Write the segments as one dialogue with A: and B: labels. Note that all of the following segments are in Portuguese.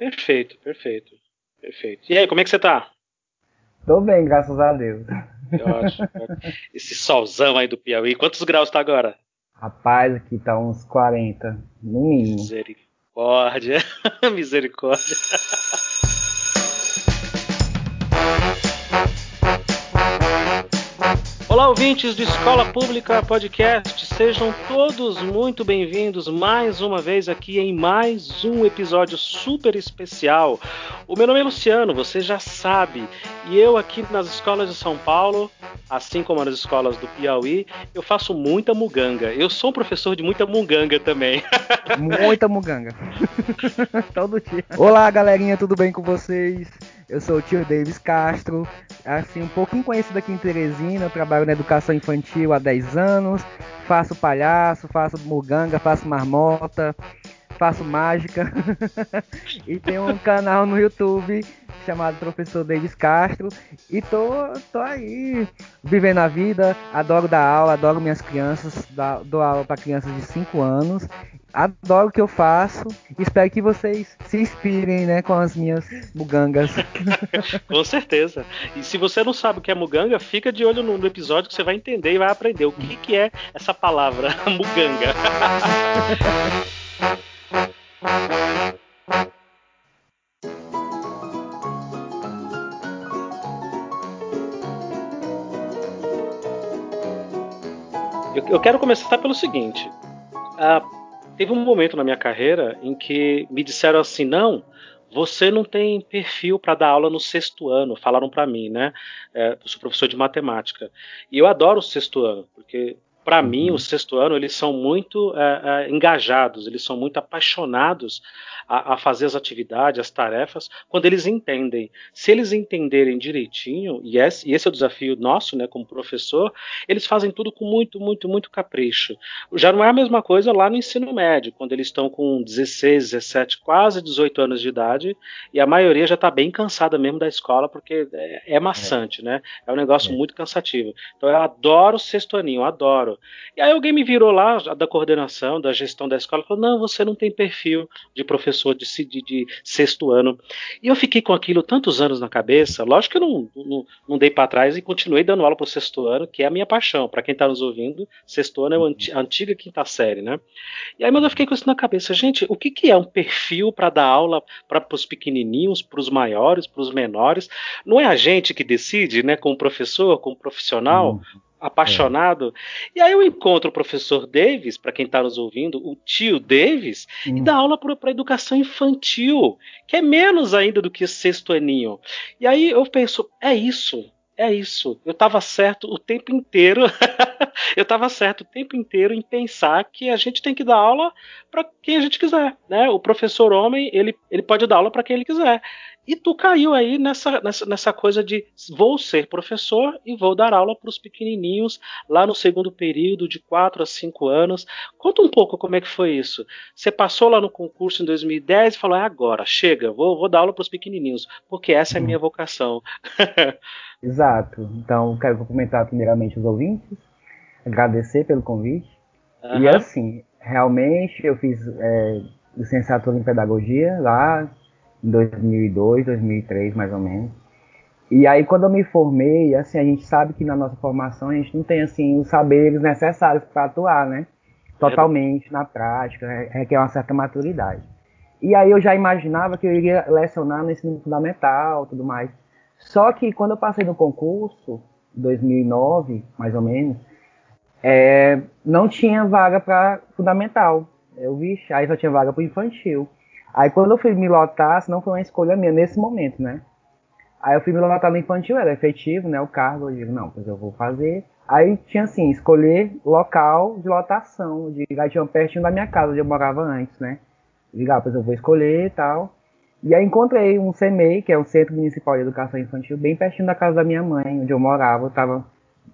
A: Perfeito, perfeito. Perfeito. E aí, como é que você tá?
B: Tô bem, graças a Deus.
A: Ótimo. Esse solzão aí do Piauí, quantos graus tá agora?
B: Rapaz, aqui tá uns 40, no mínimo.
A: Misericórdia. Misericórdia. Olá, ouvintes do Escola Pública Podcast, sejam todos muito bem-vindos mais uma vez aqui em mais um episódio super especial. O meu nome é Luciano, você já sabe, e eu aqui nas escolas de São Paulo, assim como nas escolas do Piauí, eu faço muita muganga. Eu sou um professor de muita muganga também.
B: Muita muganga. Todo dia. Olá, galerinha, tudo bem com vocês? Eu sou o tio Davis Castro, assim, um pouquinho conhecido aqui em Teresina, trabalho na educação infantil há 10 anos, faço palhaço, faço muganga, faço marmota, faço mágica e tenho um canal no YouTube chamado Professor Davis Castro e tô, tô aí vivendo a vida, adoro dar aula, adoro minhas crianças, dou aula para crianças de 5 anos adoro o que eu faço. Espero que vocês se inspirem, né, com as minhas mugangas.
A: com certeza. E se você não sabe o que é muganga, fica de olho no, episódio que você vai entender e vai aprender o que, que é essa palavra, muganga. Eu, quero começar pelo seguinte. Uh, Teve um momento na minha carreira em que me disseram assim: não, você não tem perfil para dar aula no sexto ano, falaram para mim, né? É, eu sou professor de matemática. E eu adoro o sexto ano, porque para mim, o sexto ano, eles são muito é, é, engajados, eles são muito apaixonados a, a, fazer as atividades, as tarefas, quando eles entendem. Se eles entenderem direitinho, e esse, e esse é o desafio nosso, né, como professor, eles fazem tudo com muito, muito, muito capricho. Já não é a mesma coisa lá no ensino médio, quando eles estão com 16, 17, quase 18 anos de idade, e a maioria já está bem cansada mesmo da escola, porque é, é maçante, é. né? É um negócio é. muito cansativo. Então eu adoro o sexto aninho, adoro. E aí alguém me virou lá, da coordenação, da gestão da escola, falou: não, você não tem perfil de professor de, de, de sexto ano. E eu fiquei com aquilo tantos anos na cabeça, lógico que eu não, não, não dei para trás e continuei dando aula para o sexto ano, que é a minha paixão. Para quem está nos ouvindo, sexto ano é a antiga quinta série, né? E aí, mas eu fiquei com isso na cabeça, gente, o que, que é um perfil para dar aula para os pequenininhos, para os maiores, para os menores? Não é a gente que decide, né, como professor, como profissional? Uhum apaixonado. É. E aí eu encontro o professor Davis, para quem está nos ouvindo, o tio Davis, hum. e dá aula para educação infantil, que é menos ainda do que sexto aninho. E aí eu penso, é isso. É isso. Eu estava certo o tempo inteiro. eu estava certo o tempo inteiro em pensar que a gente tem que dar aula para quem a gente quiser, né? O professor homem ele, ele pode dar aula para quem ele quiser. E tu caiu aí nessa, nessa, nessa coisa de vou ser professor e vou dar aula para os pequenininhos lá no segundo período, de 4 a 5 anos. Conta um pouco como é que foi isso. Você passou lá no concurso em 2010 e falou: é agora, chega, vou, vou dar aula para os pequenininhos, porque essa é a minha vocação.
B: Exato. Então, quero cumprimentar primeiramente os ouvintes, agradecer pelo convite. Uhum. E assim, realmente eu fiz é, licenciatura em pedagogia lá em 2002, 2003 mais ou menos. E aí quando eu me formei, assim, a gente sabe que na nossa formação a gente não tem assim os saberes necessários para atuar, né? Totalmente na prática, requer uma certa maturidade. E aí eu já imaginava que eu iria lecionar no ensino fundamental, tudo mais. Só que quando eu passei no concurso, 2009, mais ou menos, é, não tinha vaga para fundamental. Eu vi, aí só tinha vaga para infantil. Aí quando eu fui me lotar, não foi uma escolha minha nesse momento, né? Aí eu fui me lotar no infantil, era efetivo, né? O cargo, eu digo, não, pois eu vou fazer. Aí tinha assim, escolher local de lotação. De, aí tinha pertinho da minha casa, onde eu morava antes, né? Digo, ah, pois eu vou escolher e tal. E aí encontrei um CMEI, que é o Centro Municipal de Educação Infantil, bem pertinho da casa da minha mãe, onde eu morava. Eu tava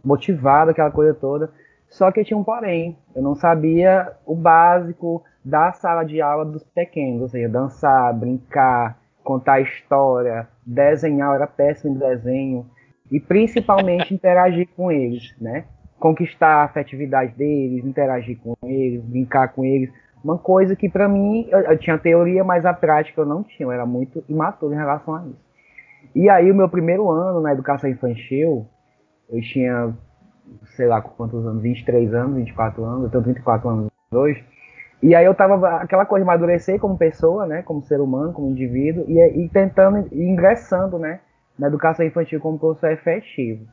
B: motivado, aquela coisa toda. Só que tinha um porém. Eu não sabia o básico da sala de aula dos pequenos, ou seja, dançar, brincar, contar história, desenhar, eu era péssimo em desenho, e principalmente interagir com eles, né? Conquistar a afetividade deles, interagir com eles, brincar com eles. Uma coisa que para mim, eu, eu, tinha teoria, mas a prática eu não tinha, eu era muito imaturo em relação a isso. E aí o meu primeiro ano na educação infantil, eu tinha, sei lá quantos anos, 23 anos, 24 anos, eu tenho 34 anos hoje, e aí eu tava aquela coisa de amadurecer como pessoa, né, como ser humano, como indivíduo, e, e tentando, e ingressando, né, na educação infantil como professor efetivo.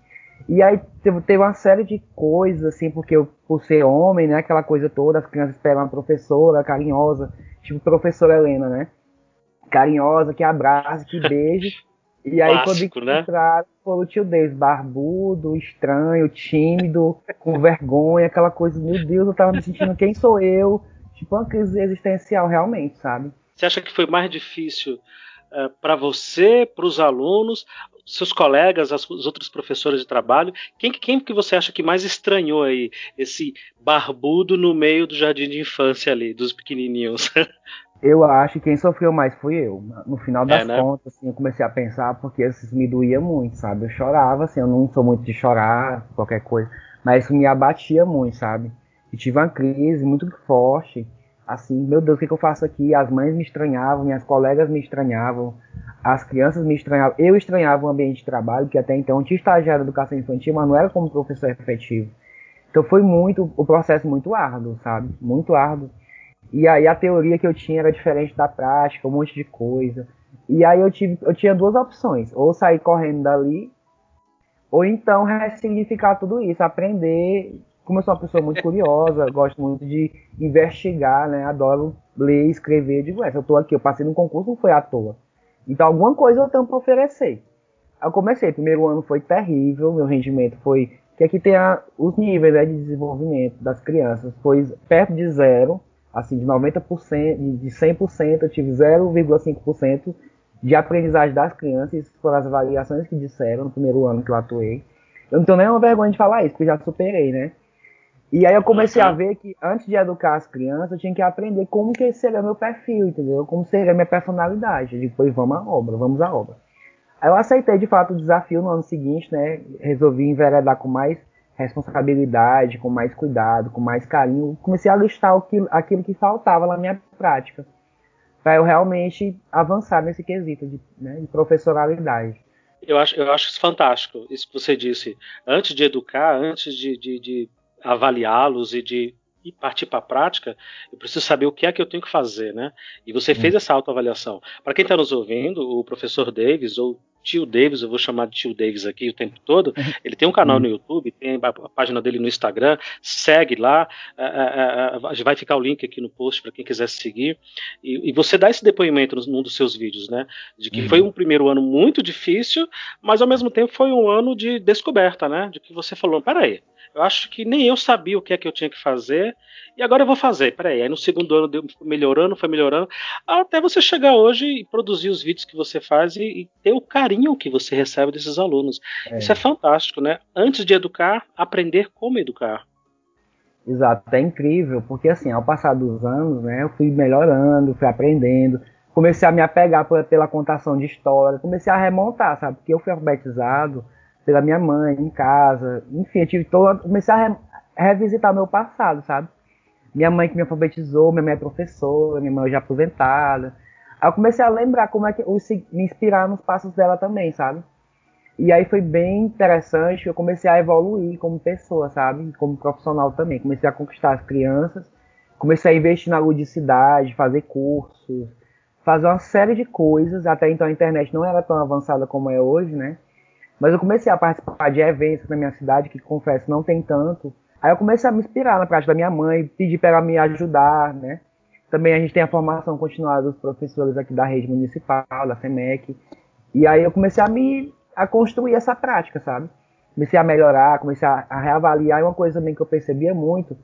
B: E aí teve, teve, uma série de coisas, assim, porque eu, por ser homem, né, aquela coisa toda, as crianças esperam uma professora carinhosa, tipo professora Helena, né, carinhosa, que abraça, que beije. E aí Clássico, quando encontraram, né? foi o tio Deus, barbudo, estranho, tímido, com vergonha, aquela coisa, meu Deus, eu tava me sentindo, quem sou eu? Tipo uma crise existencial realmente, sabe?
A: Você acha que foi mais difícil uh, eh, para você, para os alunos, seus colegas, as, os outros professores de trabalho? Quem, quem que você acha que mais estranhou aí esse barbudo no meio do jardim de infância ali, dos pequenininhos?
B: eu acho que quem sofreu mais foi eu. No final das é, né? contas, assim, eu comecei a pensar porque isso me doía muito, sabe? Eu chorava, assim, eu não sou muito de chorar, qualquer coisa, mas isso me abatia muito, sabe? e tive uma crise muito forte. Assim, meu Deus, o que, que eu faço aqui? As mães me estranhavam, minhas colegas me estranhavam, as crianças me estranhavam. Eu estranhava o ambiente de trabalho, que até então tinha estagiário de educação infantil, mas não era como professor efetivo. Então foi muito, o processo muito árduo, sabe? Muito árduo. E aí a teoria que eu tinha era diferente da prática, um monte de coisa. E aí eu, tive, eu tinha duas opções, ou sair correndo dali, ou então ressignificar tudo isso, aprender como eu sou uma pessoa muito curiosa, gosto muito de investigar, né? Adoro ler, escrever, digo, essa, eu tô aqui, eu passei no concurso, não foi à toa. Então alguma coisa eu tenho para oferecer. Eu comecei, primeiro ano foi terrível, meu rendimento foi que aqui tem a, os níveis né, de desenvolvimento das crianças, foi perto de zero, assim, de 90%, de 100% eu tive 0,5% de aprendizagem das crianças, foram as avaliações que disseram no primeiro ano que eu atuei. Eu não tenho nenhuma vergonha de falar isso, porque eu já superei, né? E aí eu comecei a ver que antes de educar as crianças, eu tinha que aprender como que seria meu perfil, entendeu? Como seria minha personalidade. Depois vamos à obra, vamos à obra. Aí eu aceitei de fato o desafio no ano seguinte, né? Resolvi enveredar com mais responsabilidade, com mais cuidado, com mais carinho. Comecei a listar aquilo, aquilo que faltava na minha prática, para eu realmente avançar nesse quesito de, né, de professoralidade.
A: Eu acho, eu acho isso fantástico, isso que você disse. Antes de educar, antes de, de, de avaliá-los e de e partir para a prática, eu preciso saber o que é que eu tenho que fazer, né? E você fez essa autoavaliação. Para quem está nos ouvindo, o professor Davis, ou tio Davis, eu vou chamar de tio Davis aqui o tempo todo, ele tem um canal no YouTube, tem a página dele no Instagram, segue lá, é, é, é, vai ficar o link aqui no post para quem quiser seguir, e, e, você dá esse depoimento num dos seus vídeos, né, de que uhum. foi um primeiro ano muito difícil, mas ao mesmo tempo foi um ano de descoberta, né, de que você falou, peraí, eu acho que nem eu sabia o que é que eu tinha que fazer. E agora eu vou fazer. Peraí, aí no segundo ano deu melhorando, foi melhorando. Até você chegar hoje e produzir os vídeos que você faz e, e ter o carinho que você recebe desses alunos. É. Isso é fantástico, né? Antes de educar, aprender como educar.
B: Exato, é incrível, porque assim, ao passar dos anos, né, eu fui melhorando, fui aprendendo, comecei a me apegar pela contação de história, comecei a remontar, sabe? Porque eu fui alfabetizado pela minha mãe em casa. Enfim, eu tive todo, comecei a re, revisitar meu passado, sabe? Minha mãe que me alfabetizou, minha mãe é professora, minha mãe já aposentada. Aí eu comecei a lembrar como é que eu me inspirar nos passos dela também, sabe? E aí foi bem interessante, eu comecei a evoluir como pessoa, sabe? Como profissional também. Comecei a conquistar as crianças, comecei a investir na ludicidade, fazer cursos, fazer uma série de coisas. Até então a internet não era tão avançada como é hoje, né? Mas eu comecei a participar de eventos na minha cidade, que confesso não tem tanto. Aí eu comecei a me inspirar na prática da minha mãe, pedir para ela me ajudar, né? Também a gente tem a formação continuada dos professores aqui da rede municipal, da FEMEC. E aí eu comecei a me a construir essa prática, sabe? Comecei a melhorar, comecei a, a reavaliar. E uma coisa também que eu percebia muito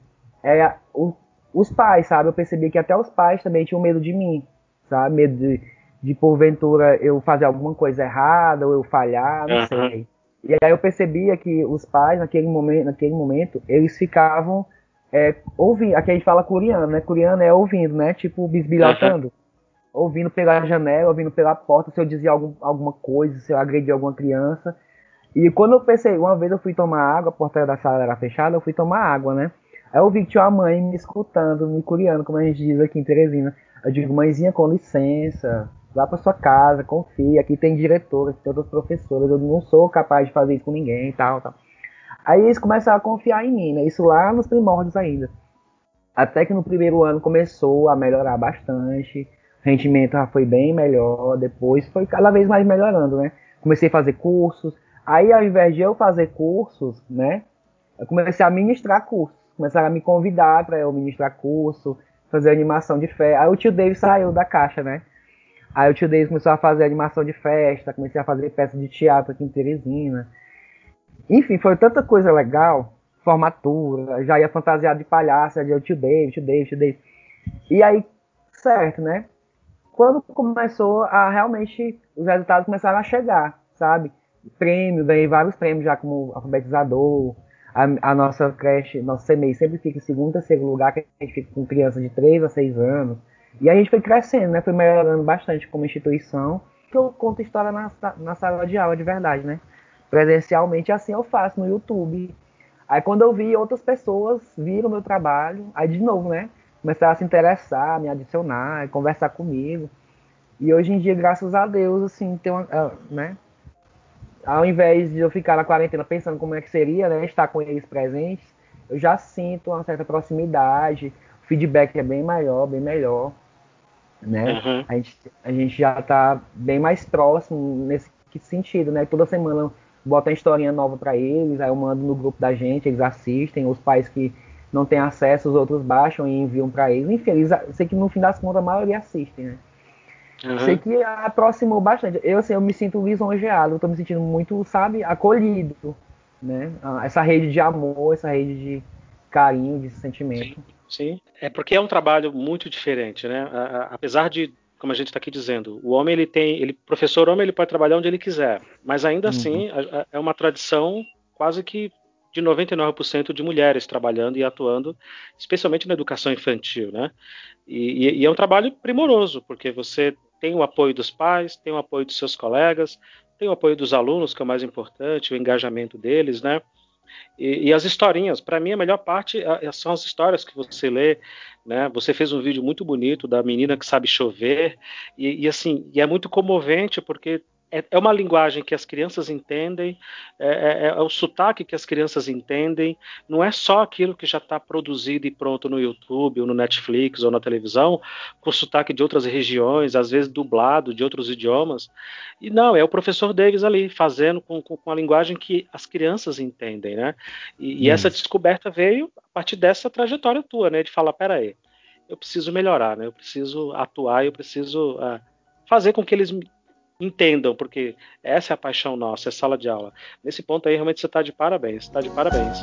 B: é o, os pais, sabe? Eu percebia que até os pais também tinham medo de mim, sabe? Medo de, de porventura eu fazer alguma coisa errada ou eu falhar, não uhum. sei. E aí eu percebia que os pais, naquele momento, naquele momento eles ficavam é, ouvindo. Aqui a gente fala coreano, né? Coreano é ouvindo, né? Tipo bisbilhotando. Uhum. Ouvindo pela janela, ouvindo pela porta, se eu dizia algum, alguma coisa, se eu agredia alguma criança. E quando eu pensei, uma vez eu fui tomar água, a porta da sala era fechada, eu fui tomar água, né? Aí eu vi que tinha uma mãe me escutando, me curiando, como a gente diz aqui em Teresina. Eu digo, mãezinha, com licença, vá para sua casa, confia, aqui tem diretora, aqui tem outras professoras, eu não sou capaz de fazer isso com ninguém e tal, tal. Aí eles começaram a confiar em mim, né? Isso lá nos primórdios ainda. Até que no primeiro ano começou a melhorar bastante, o rendimento já foi bem melhor, depois foi cada vez mais melhorando, né? Comecei a fazer cursos, aí ao invés de eu fazer cursos, né? Eu comecei a ministrar cursos, começaram a me convidar para eu ministrar curso, fazer animação de festa. Aí o tio David saiu da caixa, né? Aí o tio David começou a fazer animação de festa, comecei a fazer peça de teatro aqui em Teresina. Enfim, foi tanta coisa legal, formatura, já ia fantasiado de palhaço, já o tio David, tio David, tio David. E aí, certo, né? Quando começou a realmente, os resultados começaram a chegar, sabe? Prêmio, ganhei vários prêmios já como alfabetizador, a, a, nossa creche, nosso CMEI sempre fica em segundo, terceiro lugar, que a gente fica com crianças de 3 a 6 anos. E a gente foi crescendo, né? Foi melhorando bastante como instituição. Que eu conto história na, na sala de aula de verdade, né? Presencialmente, assim eu faço no YouTube. Aí quando eu vi, outras pessoas viram meu trabalho. Aí de novo, né? Começaram a se interessar, me adicionar, conversar comigo. E hoje em dia, graças a Deus, assim, tem uma, ah, né? ao invés de eu ficar na quarentena pensando como é que seria, né, estar com eles presentes, eu já sinto uma certa proximidade, o feedback é bem maior, bem melhor, né? Uhum. A, gente, a gente já está bem mais próximo nesse sentido, né? Toda semana bota uma historinha nova para eles, aí eu mando no grupo da gente, eles assistem, os pais que não têm acesso, os outros baixam e enviam para eles. Enfim, eles, sei que no fim das contas a maioria assistem, né? Uhum. Sei que aproximou bastante. Eu, assim, eu me sinto lisonjeado, eu tô me sentindo muito, sabe, acolhido, né? Ah, essa rede de amor, essa rede de carinho, de sentimento.
A: Sim, sim. é porque é um trabalho muito diferente, né? Apesar de, como a gente está aqui dizendo, o homem ele tem, ele professor homem ele pode trabalhar onde ele quiser, mas ainda uhum. assim é uma tradição quase que de 99% de mulheres trabalhando e atuando, especialmente na educação infantil, né? E, e, é um trabalho primoroso, porque você tem o apoio dos pais, tem o apoio dos seus colegas, tem o apoio dos alunos, que é o mais importante, o engajamento deles, né? E, e as historinhas, para mim a melhor parte são as histórias que você lê, né? Você fez um vídeo muito bonito da menina que sabe chover e, e assim, e é muito comovente porque é, é, uma linguagem que as crianças entendem, é, é, é, o sotaque que as crianças entendem, não é só aquilo que já está produzido e pronto no YouTube, ou no Netflix, ou na televisão, com sotaque de outras regiões, às vezes dublado de outros idiomas. E não, é o professor Davis ali, fazendo com, com, com a linguagem que as crianças entendem, né? E, e essa descoberta veio a partir dessa trajetória tua, né? De falar, peraí, eu preciso melhorar, né? Eu preciso atuar, eu preciso uh, fazer com que eles entendam, porque essa é a paixão nossa, é sala de aula. Nesse ponto aí, realmente você está de parabéns, está de parabéns.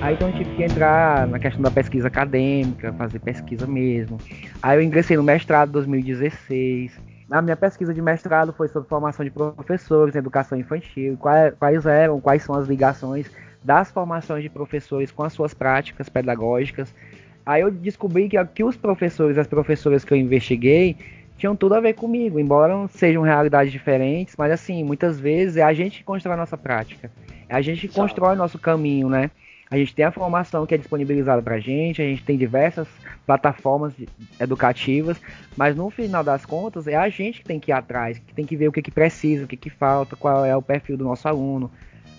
B: Aí então eu tive que entrar na questão da pesquisa acadêmica, fazer pesquisa mesmo. Aí eu ingressei no mestrado em 2016. A minha pesquisa de mestrado foi sobre formação de professores educação infantil, quais, quais eram, quais são as ligações das formações de professores com as suas práticas pedagógicas. Aí eu descobri que, que os professores, as professoras que eu investiguei, tinham tudo a ver comigo, embora sejam realidades diferentes, mas assim, muitas vezes é a gente que constrói a nossa prática, é a gente que constrói o nosso caminho, né? A gente tem a formação que é disponibilizada para a gente, a gente tem diversas plataformas educativas, mas no final das contas é a gente que tem que ir atrás, que tem que ver o que, que precisa, o que, que falta, qual é o perfil do nosso aluno,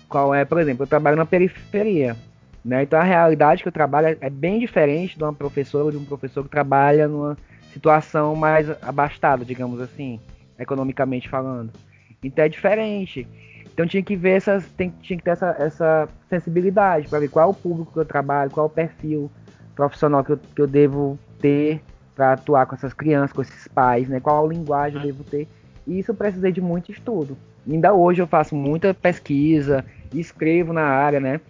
B: qual é, por exemplo, eu trabalho na periferia. Né? Então a realidade que eu trabalho é bem diferente de uma professora ou de um professor que trabalha numa situação mais abastada, digamos assim, economicamente falando. Então é diferente. Então tinha que ver essas, tem, tinha que ter essa, essa sensibilidade para ver qual é o público que eu trabalho, qual é o perfil profissional que eu, que eu devo ter para atuar com essas crianças, com esses pais, né? Qual linguagem eu devo ter. E isso eu precisei de muito estudo. Ainda hoje eu faço muita pesquisa, escrevo na área, né?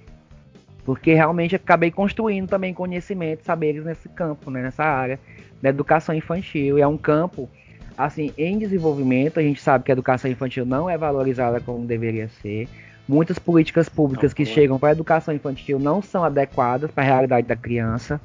B: Porque realmente acabei construindo também conhecimento, saberes nesse campo, né? nessa área da educação infantil. E é um campo, assim, em desenvolvimento. A gente sabe que a educação infantil não é valorizada como deveria ser. Muitas políticas públicas que chegam para a educação infantil não são adequadas para a realidade da criança.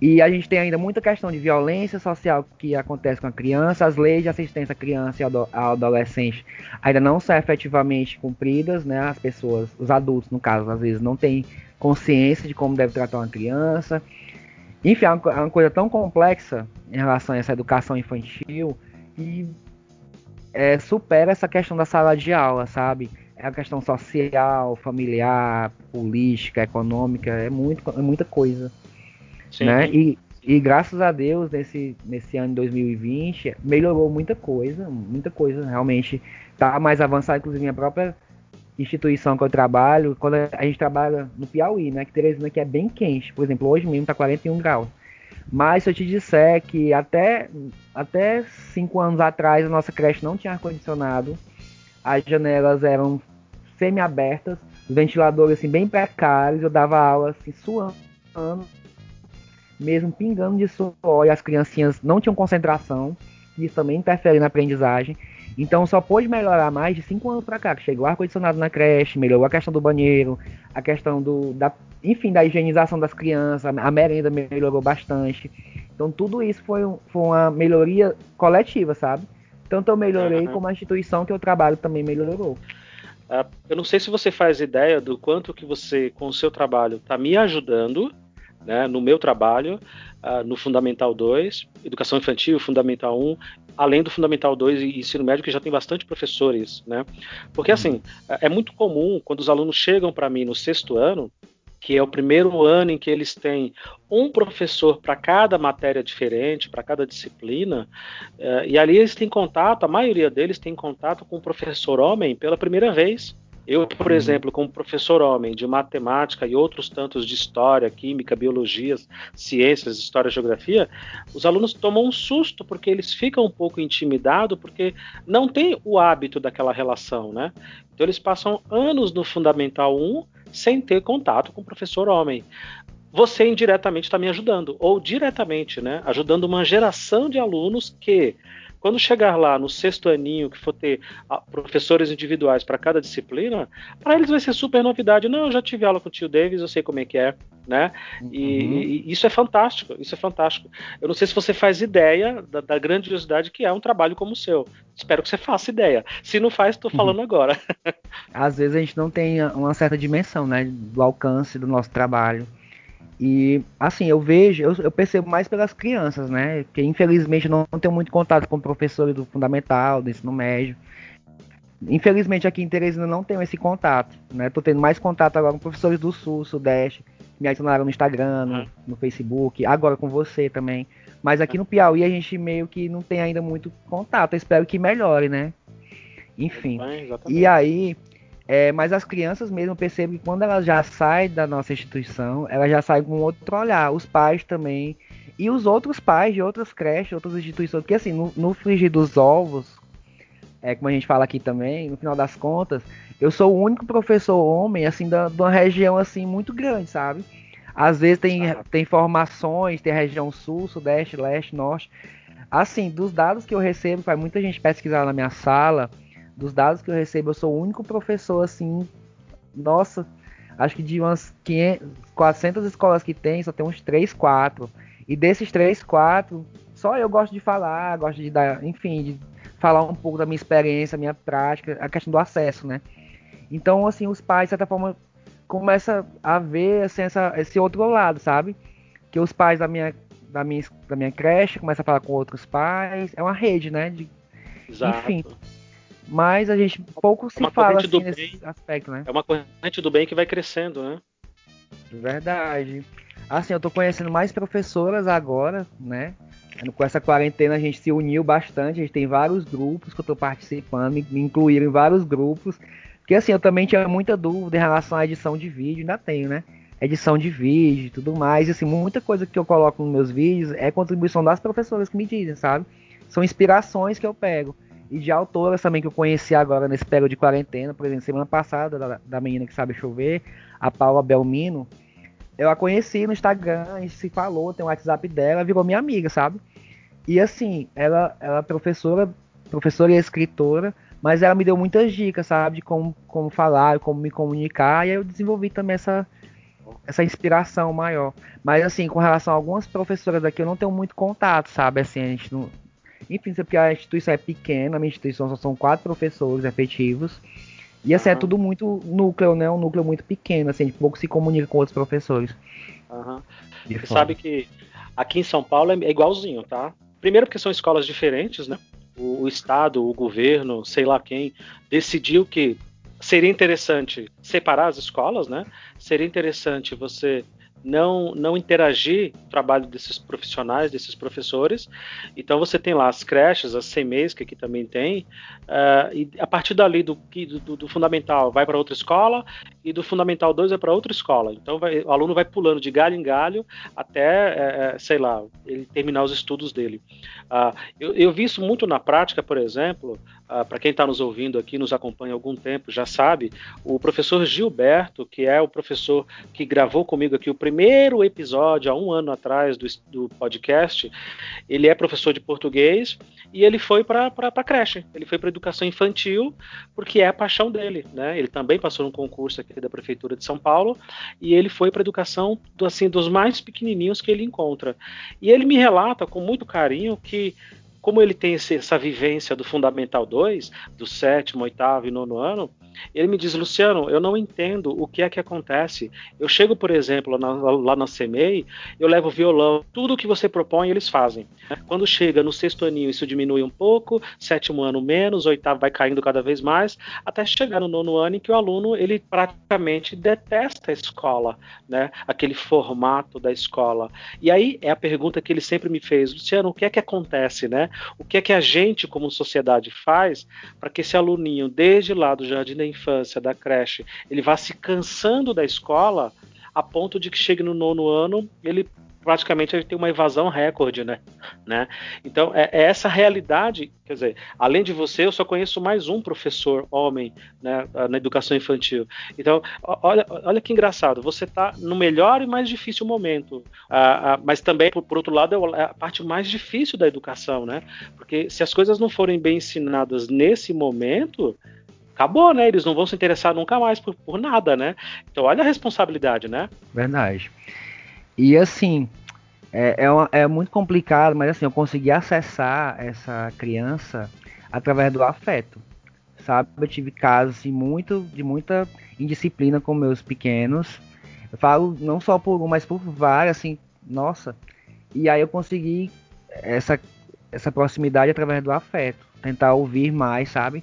B: E a gente tem ainda muita questão de violência social que acontece com a criança, as leis de assistência à criança e ao adolescente ainda não são efetivamente cumpridas, né? As pessoas, os adultos, no caso, às vezes não têm consciência de como deve tratar uma criança. Enfim, é uma coisa tão complexa em relação a essa educação infantil que é, supera essa questão da sala de aula, sabe? É a questão social, familiar, política, econômica, é, muito, é muita coisa. Sim. Né? E, e graças a Deus, nesse, nesse ano de 2020, melhorou muita coisa, muita coisa, realmente está mais avançado, inclusive minha própria instituição que eu trabalho, quando a gente trabalha no Piauí, né, que Teresina que é bem quente, por exemplo, hoje mesmo está 41 graus. Mas se eu te disser que até até cinco anos atrás a nossa creche não tinha ar-condicionado, as janelas eram semi-abertas, os ventiladores assim bem precários, eu dava aula assim suando, mesmo pingando de suor, e as criancinhas não tinham concentração, isso também interfere na aprendizagem. Então só pôde melhorar mais de cinco anos para cá, que chegou ar-condicionado na creche, melhorou a questão do banheiro, a questão do, da, enfim, da higienização das crianças, a merenda melhorou bastante. Então tudo isso foi, foi uma melhoria coletiva, sabe? Tanto eu melhorei, uhum. como a instituição que eu trabalho também melhorou.
A: Uh, eu não sei se você faz ideia do quanto que você, com o seu trabalho, está me ajudando né, no meu trabalho, uh, no Fundamental 2, Educação Infantil, Fundamental 1, além do Fundamental 2 e ensino médio, que já tem bastante professores, né? Porque, uhum. assim, é muito comum, quando os alunos chegam para mim no sexto ano, que é o primeiro ano em que eles têm um professor para cada matéria diferente, para cada disciplina, uh, e ali eles têm contato, a maioria deles tem contato com o professor homem pela primeira vez. Eu, por uhum. exemplo, como professor homem de matemática e outros tantos de história, química, biologia, ciências, história, geografia, os alunos tomam um susto porque eles ficam um pouco intimidados porque não tem o hábito daquela relação, né? Então eles passam anos no Fundamental 1 sem ter contato com o professor homem você indiretamente está me ajudando, ou diretamente, né? Ajudando uma geração de alunos que quando chegar lá no sexto aninho, que for ter ah, professores individuais para cada disciplina, para eles vai ser super novidade. Não, eu já tive aula com o tio Davis, eu sei como é que é, né? E, uhum. e isso é fantástico, isso é fantástico. Eu não sei se você faz ideia da, da, grandiosidade que é um trabalho como o seu. Espero que você faça ideia. Se não faz, estou falando uhum. agora.
B: Às vezes a gente não tem uma certa dimensão, né, do alcance do nosso trabalho. E assim, eu vejo, eu, eu, percebo mais pelas crianças, né? Que infelizmente não, não tenho muito contato com professores do fundamental, do ensino médio. Infelizmente aqui em Teresina não tenho esse contato, né? Tô tendo mais contato agora com professores do Sul, Sudeste, me adicionaram no Instagram, no, no Facebook, agora com você também. Mas aqui no Piauí a gente meio que não tem ainda muito contato. Eu espero que melhore, né? Enfim. Bem, e aí, é, mas as crianças mesmo percebem que quando elas já saem da nossa instituição, elas já saem com outro olhar. Os pais também. E os outros pais de outras creches, outras instituições. Porque assim, no, no frigir dos ovos, é, como a gente fala aqui também, no final das contas, eu sou o único professor homem, assim, da, de uma região assim muito grande, sabe? Às vezes tem, tem formações, tem a região sul, sudeste, leste, norte. Assim, dos dados que eu recebo, faz muita gente pesquisar na minha sala, dos dados que eu recebo, eu sou o único professor assim, nossa, acho que de umas 500, 400 escolas que tem, só tem uns 3, 4. E desses 3, 4, só eu gosto de falar, gosto de dar, enfim, de falar um pouco da minha experiência, minha prática, a questão do acesso, né? Então, assim, os pais, de certa forma, começam a ver assim, essa, esse outro lado, sabe? Que os pais da minha, da minha, da minha creche começam a falar com outros pais. É uma rede, né? De,
A: Exato.
B: Enfim. Mas a gente pouco se fala assim, nesse bem, aspecto, né?
A: É uma corrente do bem que vai crescendo, né?
B: Verdade. Assim, eu tô conhecendo mais professoras agora, né? Com essa quarentena a gente se uniu bastante, a gente tem vários grupos que eu tô participando, me, me incluíram em vários grupos. Porque assim, eu também tinha muita dúvida em relação à edição de vídeo, ainda tenho, né? Edição de vídeo e tudo mais. E assim, muita coisa que eu coloco nos meus vídeos é contribuição das professoras que me dizem, sabe? São inspirações que eu pego e de autoras também que eu conheci agora nesse período de quarentena, por exemplo, semana passada, da, da menina que sabe chover, a Paula Belmino, eu a conheci no Instagram, a gente se falou, tem o WhatsApp dela, virou minha amiga, sabe? E assim, ela, ela é professora, professora e escritora, mas ela me deu muitas dicas, sabe, de como, como falar, como me comunicar, e aí eu desenvolvi também essa, essa inspiração maior. Mas assim, com relação a algumas professoras aqui, eu não tenho muito contato, sabe? Assim, a gente não. Enfim, porque a instituição é pequena, a minha instituição só são quatro professores efetivos. E assim, uhum. é tudo muito núcleo, né? Um núcleo muito pequeno, assim, a gente pouco se comunica com outros professores.
A: Uhum. Você sabe que aqui em São Paulo é igualzinho, tá? Primeiro porque são escolas diferentes, né? O, o Estado, o governo, sei lá quem, decidiu que seria interessante separar as escolas, né? Seria interessante você não, não interagir o trabalho desses profissionais, desses professores. Então você tem lá as creches, as CMEs, que aqui também tem, uh, e a partir dali do, do, do fundamental vai para outra escola e do fundamental 2 vai para outra escola. Então vai, o aluno vai pulando de galho em galho até, é, sei lá, ele terminar os estudos dele. Uh, eu, eu, vi isso muito na prática, por exemplo, uh, para quem está nos ouvindo aqui, nos acompanha há algum tempo, já sabe, o professor Gilberto, que é o professor que gravou comigo aqui o primeiro episódio, há um ano atrás, do, do podcast, ele é professor de português e ele foi para a creche, ele foi para educação infantil, porque é a paixão dele. Né? Ele também passou num concurso aqui da Prefeitura de São Paulo e ele foi para educação do, assim, dos mais pequenininhos que ele encontra. E ele me relata com muito carinho que como ele tem esse, essa vivência do Fundamental 2, do sétimo, oitavo e nono ano, ele me diz, Luciano, eu não entendo o que é que acontece. Eu chego, por exemplo, na, lá na CMEI, eu levo violão, tudo que você propõe eles fazem. Quando chega no sexto aninho, isso diminui um pouco, sétimo ano menos, oitavo vai caindo cada vez mais, até chegar no nono ano em que o aluno ele praticamente detesta a escola, né? Aquele formato da escola. E aí é a pergunta que ele sempre me fez, Luciano, o que é que acontece, né? O que é que a gente como sociedade faz para que esse aluninho desde lá do jardim da infância, da creche, ele vá se cansando da escola a ponto de que chegue no nono ano, ele praticamente ele tem uma evasão recorde, né? né? Então, é, é, essa realidade, quer dizer, além de você, eu só conheço mais um professor homem né, na educação infantil. Então, olha, olha que engraçado, você está no melhor e mais difícil momento, ah, ah, mas também, por, por, outro lado, é, é a parte mais difícil da educação, né? Porque se as coisas não forem bem ensinadas nesse momento, acabou, né? Eles não vão se interessar nunca mais por, por nada, né? Então olha a responsabilidade, né?
B: Verdade. E assim, é, é, uma, é, muito complicado, mas assim, eu consegui acessar essa criança através do afeto. Sabe? Eu tive casos assim, muito, de muita indisciplina com meus pequenos. Eu falo não só por um, mas por várias, assim, nossa. E aí eu consegui essa, essa proximidade através do afeto. Tentar ouvir mais, sabe?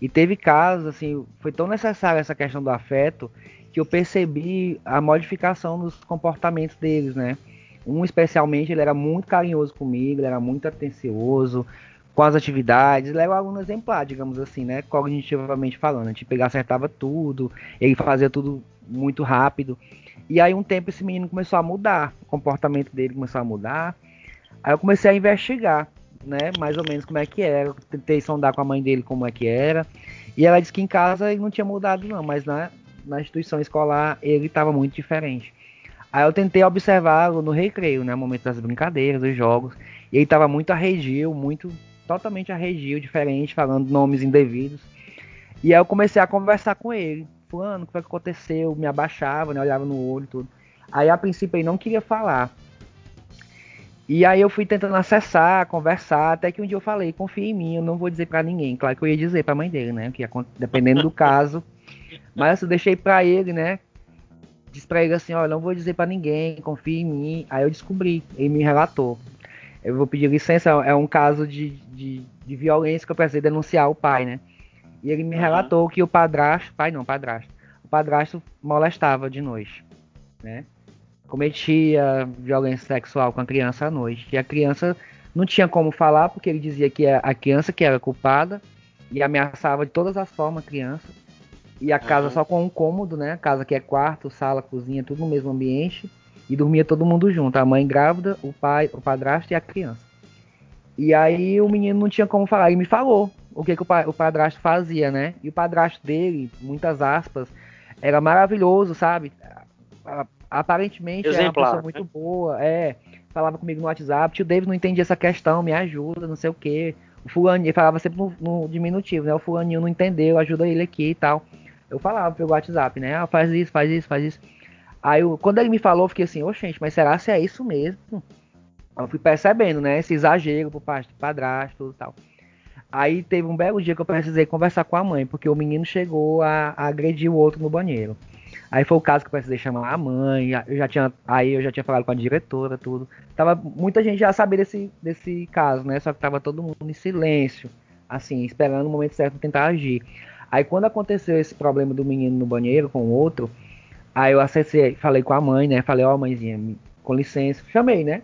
B: E teve casos, assim, foi tão necessária essa questão do afeto que eu percebi a modificação nos comportamentos deles, né? Um especialmente, ele era muito carinhoso comigo, ele era muito atencioso com as atividades, ele era um aluno exemplar, digamos assim, né? Cognitivamente falando, a gente pegava, acertava tudo, ele fazia tudo muito rápido. E aí um tempo esse menino começou a mudar, o comportamento dele começou a mudar. Aí eu comecei a investigar né, mais ou menos como é que era. tentei sondar com a mãe dele como é que era. E ela disse que em casa ele não tinha mudado não, mas na, na instituição escolar ele estava muito diferente. Aí eu tentei observá-lo no recreio, né, no momento das brincadeiras, dos jogos, e ele estava muito arredio, muito totalmente arredio, diferente, falando nomes indevidos. E aí eu comecei a conversar com ele. Fulano, o que foi que aconteceu? Me abaixava, né, olhava no olho tudo. Aí a princípio ele não queria falar. E aí eu fui tentando acessar, conversar, até que um dia eu falei, confia em mim, eu não vou dizer para ninguém. Claro que eu ia dizer para a mãe dele, né? Que dependendo do caso. Mas eu deixei para ele, né? Disse para ele assim, ó, não vou dizer para ninguém, confia em mim. Aí eu descobri, ele me relatou. Eu vou pedir licença, é um caso de, de, de violência que eu precisei denunciar o pai, né? E ele me uhum. relatou que o padrasto, pai não, padrasto, o padrasto molestava de noite, né? cometia violência sexual com a criança à noite. E a criança não tinha como falar porque ele dizia que é a criança que era culpada e ameaçava de todas as formas a criança. E a casa uhum. só com um cômodo, né? A casa que é quarto, sala, cozinha, tudo no mesmo ambiente. E dormia todo mundo junto, a mãe grávida, o pai, o padrasto e a criança. E aí o menino não tinha como falar, ele me falou o que, que o, pa o padrasto fazia, né? E o padrasto dele, muitas aspas, era maravilhoso, sabe? Aparentemente Exemplar, é uma pessoa muito né? boa, é. Falava comigo no WhatsApp, tio David não entendi essa questão, me ajuda, não sei o que. O fulano, ele falava sempre no, no, diminutivo, né? O fulaninho não entendeu, ajuda ele aqui e tal. Eu falava pelo WhatsApp, né? Ah, faz isso, faz isso, faz isso. Aí eu, quando ele me falou, eu fiquei assim, ô gente, mas será se é isso mesmo? Eu fui percebendo, né? Esse exagero do padrasto e tal. Aí teve um belo dia que eu precisei conversar com a mãe, porque o menino chegou a, a agredir o outro no banheiro. Aí foi o caso que eu precisei chamar a mãe, eu já tinha, aí eu já tinha falado com a diretora, tudo. Tava, muita gente já sabia desse, desse caso, né? Só que tava todo mundo em silêncio, assim, esperando o momento certo para tentar agir. Aí quando aconteceu esse problema do menino no banheiro com o outro, aí eu acessei, falei com a mãe, né? Falei, ó, oh, mãezinha, com licença, chamei, né?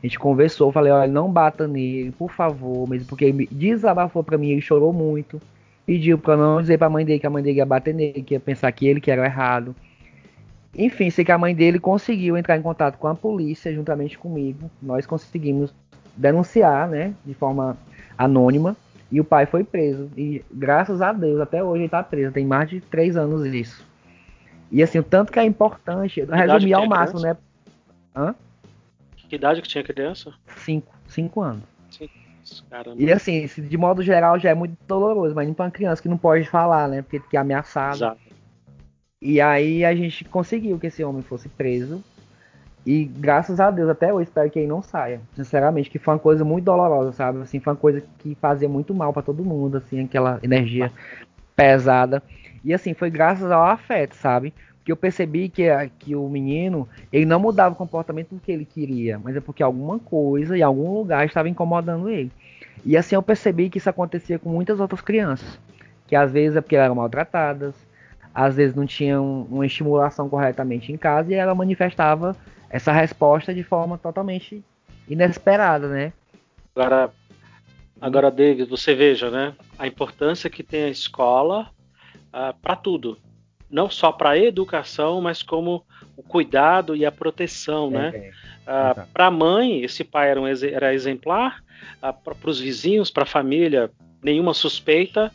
B: A gente conversou, falei, olha, não bata nele, por favor, mesmo porque ele desabafou pra mim, ele chorou muito. Pediu pra não dizer pra mãe dele que a mãe dele ia bater nele, que ia pensar que ele que era errado. Enfim, sei que a mãe dele conseguiu entrar em contato com a polícia juntamente comigo. Nós conseguimos denunciar, né, de forma anônima. E o pai foi preso. E graças a Deus, até hoje ele tá preso. Tem mais de três anos isso. E assim, o tanto que é importante, resumir ao máximo, né?
A: Hã? Que idade que tinha criança?
B: Cinco. Cinco anos.
A: Cinco. Caramba.
B: E assim, de modo geral já é muito doloroso, mas para uma criança que não pode falar, né? Porque que é ameaçado. Exato. E aí a gente conseguiu que esse homem fosse preso. E graças a Deus, até hoje espero que ele não saia. Sinceramente, que foi uma coisa muito dolorosa, sabe? Assim, foi uma coisa que fazia muito mal para todo mundo, assim, aquela energia pesada. E assim, foi graças ao afeto, sabe? que eu percebi que, que o menino ele não mudava o comportamento porque ele queria, mas é porque alguma coisa em algum lugar estava incomodando ele. E assim eu percebi que isso acontecia com muitas outras crianças, que às vezes é porque eram maltratadas, às vezes não tinham uma estimulação corretamente em casa e ela manifestava essa resposta de forma totalmente inesperada, né?
A: Agora, agora David, você veja, né, a importância que tem a escola uh, ah, para tudo, não só para a educação, mas como o cuidado e a proteção, é, né? É. Ah, para a mãe, esse pai era, um, era exemplar, ah, para os vizinhos, para a família, nenhuma suspeita.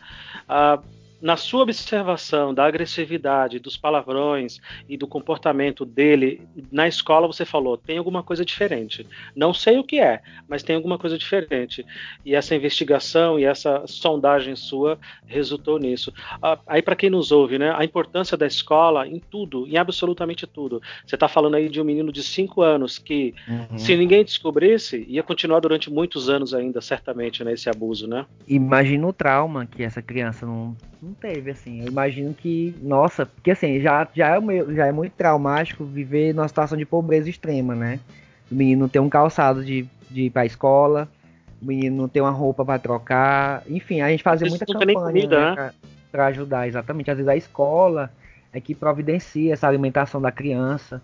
A: Na sua observação da agressividade, dos palavrões e do comportamento dele na escola, você falou: tem alguma coisa diferente. Não sei o que é, mas tem alguma coisa diferente. E essa investigação e essa sondagem sua resultou nisso. Ah, aí, para quem nos ouve, né, a importância da escola em tudo, em absolutamente tudo. Você está falando aí de um menino de 5 anos que, uhum. se ninguém descobrisse, ia continuar durante muitos anos ainda, certamente, né, esse abuso, né?
B: Imagina o trauma que essa criança não não teve, assim. Eu imagino que, nossa, porque assim, já, já, é, já é muito traumático viver numa situação de pobreza extrema, né? O menino não ter um calçado de, de ir pra escola, o menino não ter uma roupa para trocar, enfim, a gente fazia muita campanha comida, né, né? Pra, pra, ajudar, exatamente. Às vezes a escola é que providencia essa alimentação da criança.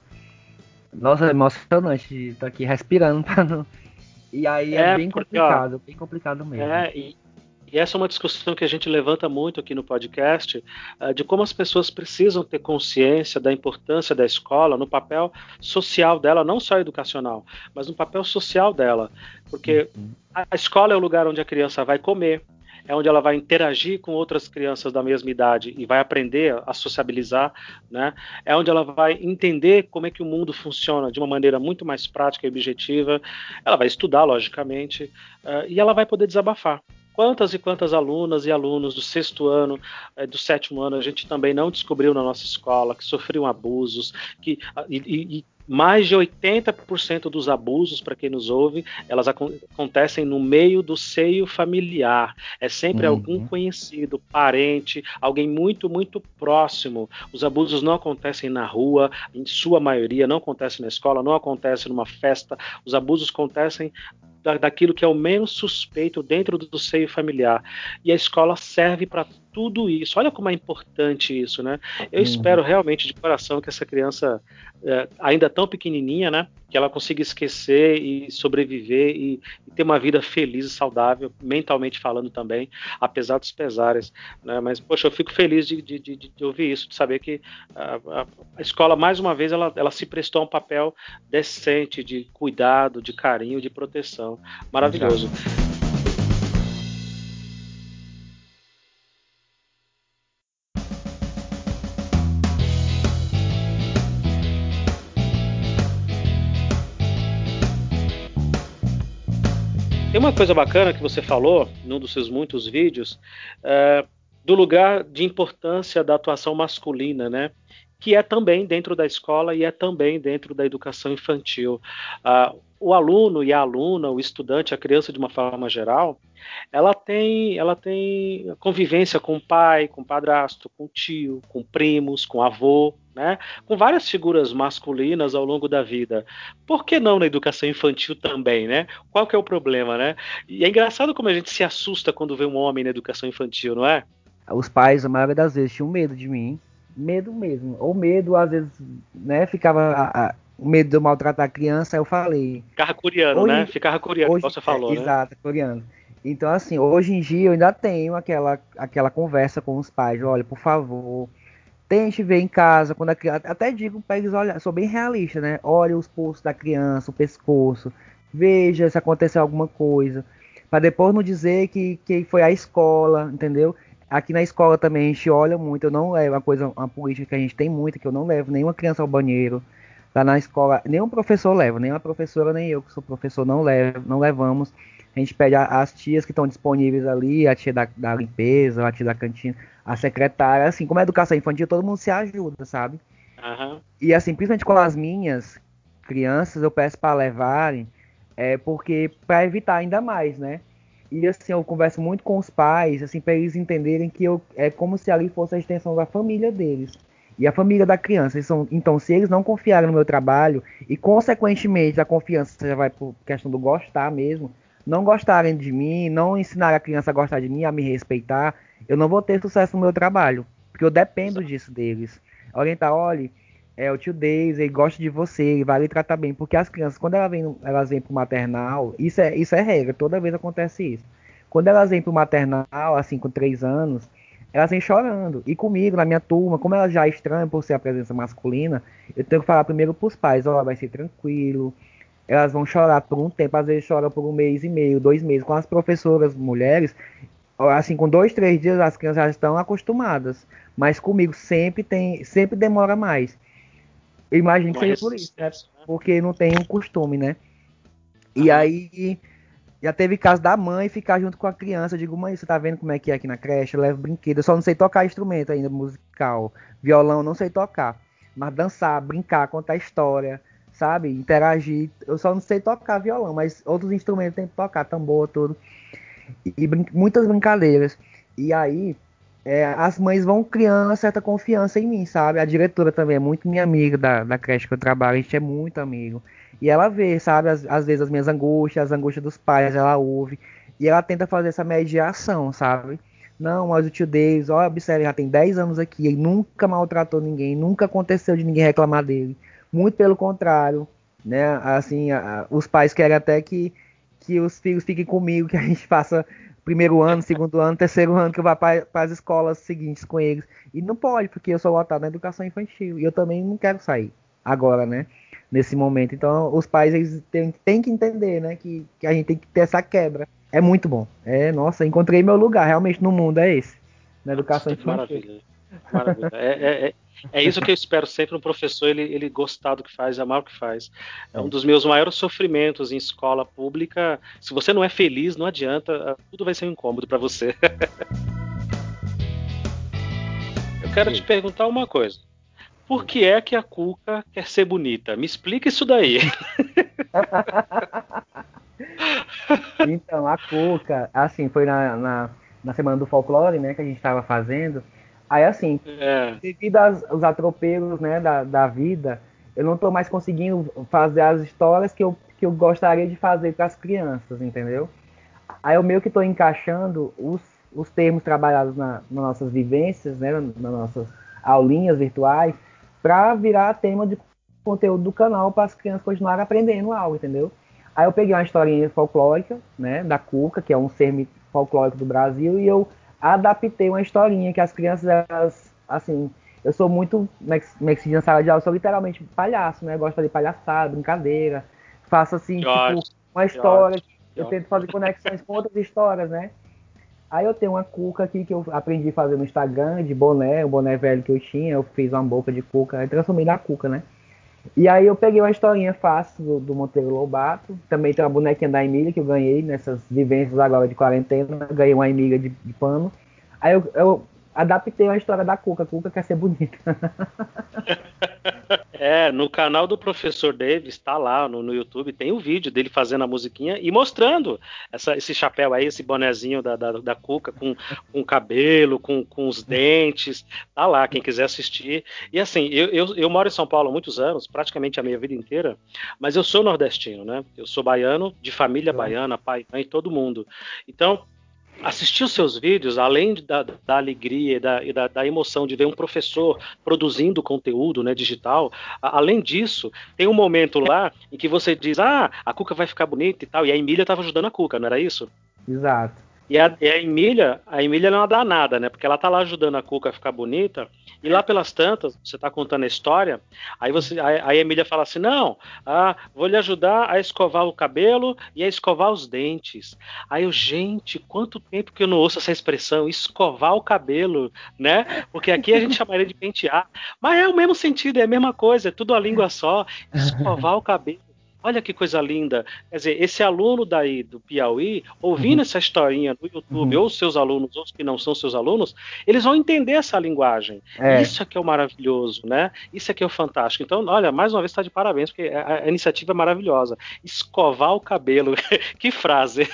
B: Nossa, é emocionante estar aqui respirando pra não. E aí é, é bem porque, complicado, ó, bem complicado mesmo.
A: É, e, e essa é uma discussão que a gente levanta muito aqui no podcast, uh, de como as pessoas precisam ter consciência da importância da escola no papel social dela, não só educacional, mas no papel social dela. Porque a escola é o lugar onde a criança vai comer, é onde ela vai interagir com outras crianças da mesma idade e vai aprender a sociabilizar, né? É onde ela vai entender como é que o mundo funciona de uma maneira muito mais prática e objetiva. Ela vai estudar, logicamente, uh, e ela vai poder desabafar. Quantas e quantas alunas e alunos do sexto ano, é, do sétimo ano, a gente também não descobriu na nossa escola, que sofriam abusos, que, e, e mais de 80% dos abusos, para quem nos ouve, elas acontecem no meio do seio familiar. É sempre uhum. algum conhecido, parente, alguém muito, muito próximo. Os abusos não acontecem na rua, em sua maioria, não acontecem na escola, não acontecem numa festa. Os abusos acontecem da, daquilo que é o menos suspeito dentro do, do seio familiar. E a escola serve para tudo isso. Olha como é importante isso, né? Eu uhum. espero realmente de coração que essa criança, é, ainda tão pequenininha, né, que ela consiga esquecer e sobreviver e, e, ter uma vida feliz e saudável, mentalmente falando também, apesar dos pesares. Né? Mas, poxa, eu fico feliz de, de, de, de ouvir isso, de saber que a, a, escola, mais uma vez, ela, ela se prestou a um papel decente de cuidado, de carinho, de proteção. Maravilhoso. Uma coisa bacana que você falou num dos seus muitos vídeos é, do lugar de importância da atuação masculina, né? Que é também dentro da escola e é também dentro da educação infantil. Uh, o aluno e a aluna, o estudante, a criança de uma forma geral, ela tem, ela tem convivência com o pai, com o padrasto, com o tio, com primos, com avô, né? Com várias figuras masculinas ao longo da vida. Por que não na educação infantil também, né? Qual que é o problema, né? E é engraçado como a gente se assusta quando vê um homem na educação infantil, não é?
B: Os pais, a maioria das vezes, tinham medo de mim. Medo mesmo. Ou medo, às vezes, né? Ficava o medo de eu maltratar a criança, eu falei.
A: Ficava coreano, hoje, né? Ficava coreano, hoje, você falou, é,
B: né? Exato, coreano. Então, assim, hoje em dia eu ainda tenho aquela, aquela conversa com os pais. Olha, por favor, tente ver em casa, quando a criança. Até digo para eles, olha, sou bem realista, né? Olha os pulsos da criança, o pescoço, veja se aconteceu alguma coisa. Para depois não dizer que, que foi a escola, entendeu? Aqui na escola também a gente olha muito, eu não levo uma coisa, uma política que a gente tem muito, que eu não levo nenhuma criança ao banheiro. Lá na escola, nenhum professor leva, nem a professora, nem eu que sou professor, não, levo, não levamos. A gente pede as tias que estão disponíveis ali, a tia da, da, limpeza, a tia da cantina, a secretária, assim, como é educação infantil, todo mundo se ajuda, sabe? Uhum. E assim, principalmente com as minhas crianças, eu peço para levarem, é porque para evitar ainda mais, né? E assim, eu converso muito com os pais, assim, para eles entenderem que eu, é como se ali fosse a extensão da família deles e a família da criança. São, então, se eles não confiarem no meu trabalho e, consequentemente, a confiança já vai por questão do gostar mesmo, não gostarem de mim, não ensinar a criança a gostar de mim, a me respeitar, eu não vou ter sucesso no meu trabalho, porque eu dependo disso deles. Orientar, olha, é o tio Deis, ele gosta de você, ele vai lhe tratar bem, porque as crianças, quando elas vêm, elas vêm pro maternal, isso é, isso é regra, toda vez acontece isso. Quando elas vêm pro maternal, assim, com três anos, elas vêm chorando. E comigo, na minha turma, como elas já estranham por ser a presença masculina, eu tenho que falar primeiro pros pais, ó, oh, vai ser tranquilo. Elas vão chorar por um tempo, às vezes choram por um mês e meio, dois meses. Com as professoras mulheres, assim, com dois, três dias as crianças já estão acostumadas. Mas comigo sempre tem, sempre demora mais. Eu imagino que seja por isso, né? Porque não tem um costume, né? E aí já teve caso da mãe ficar junto com a criança. Eu digo, mãe, você tá vendo como é que é aqui na creche? Eu levo brinquedo. Eu só não sei tocar instrumento ainda musical. Violão, não sei tocar. Mas dançar, brincar, contar história, sabe? Interagir. Eu só não sei tocar violão, mas outros instrumentos tem que tocar, tambor, tudo. E, e brin muitas brincadeiras. E aí, é, as mães vão criando uma certa confiança em mim, sabe? A diretora também é muito minha amiga da, da creche que eu trabalho, a gente é muito amigo. E ela vê, sabe, às, às vezes as minhas angústias, as angústias dos pais, ela ouve. E ela tenta fazer essa mediação, sabe? Não, mas o tio Deus, ó, observe, já tem 10 anos aqui, ele nunca maltratou ninguém, nunca aconteceu de ninguém reclamar dele. Muito pelo contrário, né? Assim, a, os pais querem até que, que os filhos fiquem comigo, que a gente faça primeiro ano, segundo ano, terceiro ano, que eu vá para as escolas seguintes com eles. E não pode, porque eu sou lotado na educação infantil. E eu também não quero sair agora, né? nesse momento. Então, os pais eles têm, têm que entender, né, que, que a gente tem que ter essa quebra. É muito bom. É, nossa, encontrei meu lugar realmente no mundo, é esse. Na educação infantil.
A: Maravilha. Maravilha. É, é, é, é, isso que eu espero sempre um professor, ele, ele gostar do que faz, amar o que faz. É um dos meus maiores sofrimentos em escola pública. Se você não é feliz, não adianta, tudo vai ser um incômodo para você. eu quero te perguntar uma coisa. Por que é que a Cuca quer ser bonita? Me explica isso daí.
B: então, a Cuca, assim, foi na, na, na, semana do folclore, né, que a gente estava fazendo. Aí, assim, é. devido aos atropelos, né, da, da vida, eu não estou mais conseguindo fazer as histórias que eu, que eu gostaria de fazer para as crianças, entendeu? Aí eu meio que estou encaixando os, os termos trabalhados na, nas nossas vivências, né, nas nossas aulinhas virtuais, para virar tema de conteúdo do canal para as crianças continuarem aprendendo algo, entendeu? Aí eu peguei uma historinha folclórica, né, da Cuca, que é um ser folclórico do Brasil, e eu adaptei uma historinha que as crianças, elas, assim, eu sou muito, como é que se diz na sala de aula, eu sou literalmente palhaço, né, eu gosto de fazer palhaçada, brincadeira, faço assim, tipo, uma história, eu tento fazer conexões com outras histórias, né, Aí eu tenho uma cuca aqui que eu aprendi a fazer no Instagram, de boné, o boné velho que eu tinha, eu fiz uma boca de cuca, e transformei na cuca, né? E aí eu peguei uma historinha fácil do, do Monteiro Lobato, também tem uma bonequinha da Emília que eu ganhei nessas vivências agora de quarentena, ganhei uma Emília de, de pano. Aí eu, eu adaptei a história da Cuca. A Cuca quer ser bonita.
A: É, no canal do professor Davis, tá lá no, no YouTube, tem o um vídeo dele fazendo a musiquinha e mostrando essa, esse chapéu aí, esse bonezinho da, da, da Cuca com, com o cabelo, com, com os dentes. Tá lá, quem quiser assistir. E assim, eu, eu, eu moro em São Paulo há muitos anos, praticamente a minha vida inteira, mas eu sou nordestino, né? Eu sou baiano, de família baiana, pai, mãe, todo mundo. Então, assistir os seus vídeos, além da, da alegria e, da, e da, da, emoção de ver um professor produzindo conteúdo né, digital, a, além disso, tem um momento lá em que você diz: Ah, a Cuca vai ficar bonita e tal, e a Emília estava ajudando a Cuca, não era isso?
B: Exato.
A: E a, e a Emília, a Emília não dá nada, né? Porque ela tá lá ajudando a Cuca a ficar bonita, e lá pelas tantas, você tá contando a história, aí você, aí a Emília fala assim: não, ah, vou lhe ajudar a escovar o cabelo e a escovar os dentes. Aí eu, gente, quanto tempo que eu não ouço essa expressão, escovar o cabelo, né? Porque aqui a gente chamaria de pentear. Mas é o mesmo sentido, é a mesma coisa, é tudo a língua só, escovar o cabelo. Olha que coisa linda. Quer dizer, esse aluno daí do Piauí, ouvindo uhum. essa historinha no YouTube, uhum. ou seus alunos, ou os que não são seus alunos, eles vão entender essa linguagem. É. Isso é que é o maravilhoso, né? Isso é que é o fantástico. Então, olha, mais uma vez está de parabéns, porque a, a, iniciativa é maravilhosa. Escovar o cabelo. que frase.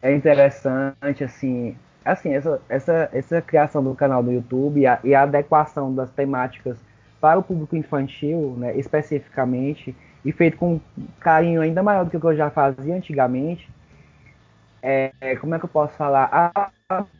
B: é interessante, assim. Assim, essa, essa, essa criação do canal do YouTube e a, e a adequação das temáticas para o público infantil, né, especificamente, e feito com carinho ainda maior do que eu já fazia antigamente, é, como é que eu posso falar?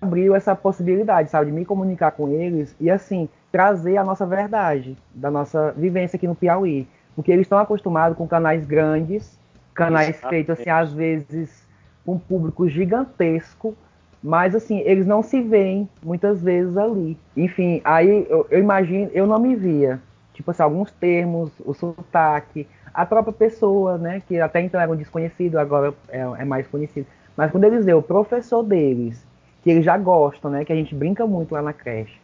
B: Abriu essa possibilidade, sabe, de me comunicar com eles e assim trazer a nossa verdade, da nossa vivência aqui no Piauí, porque eles estão acostumados com canais grandes, canais feitos assim às vezes com um público gigantesco, mas assim eles não se veem muitas vezes ali. Enfim, aí eu, eu imagino, eu não me via, tipo assim, alguns termos, o sotaque, a própria pessoa, né, que até então era um desconhecido, agora é, é mais conhecido. Mas quando eles veem o professor deles, que eles já gostam, né, que a gente brinca muito lá na creche,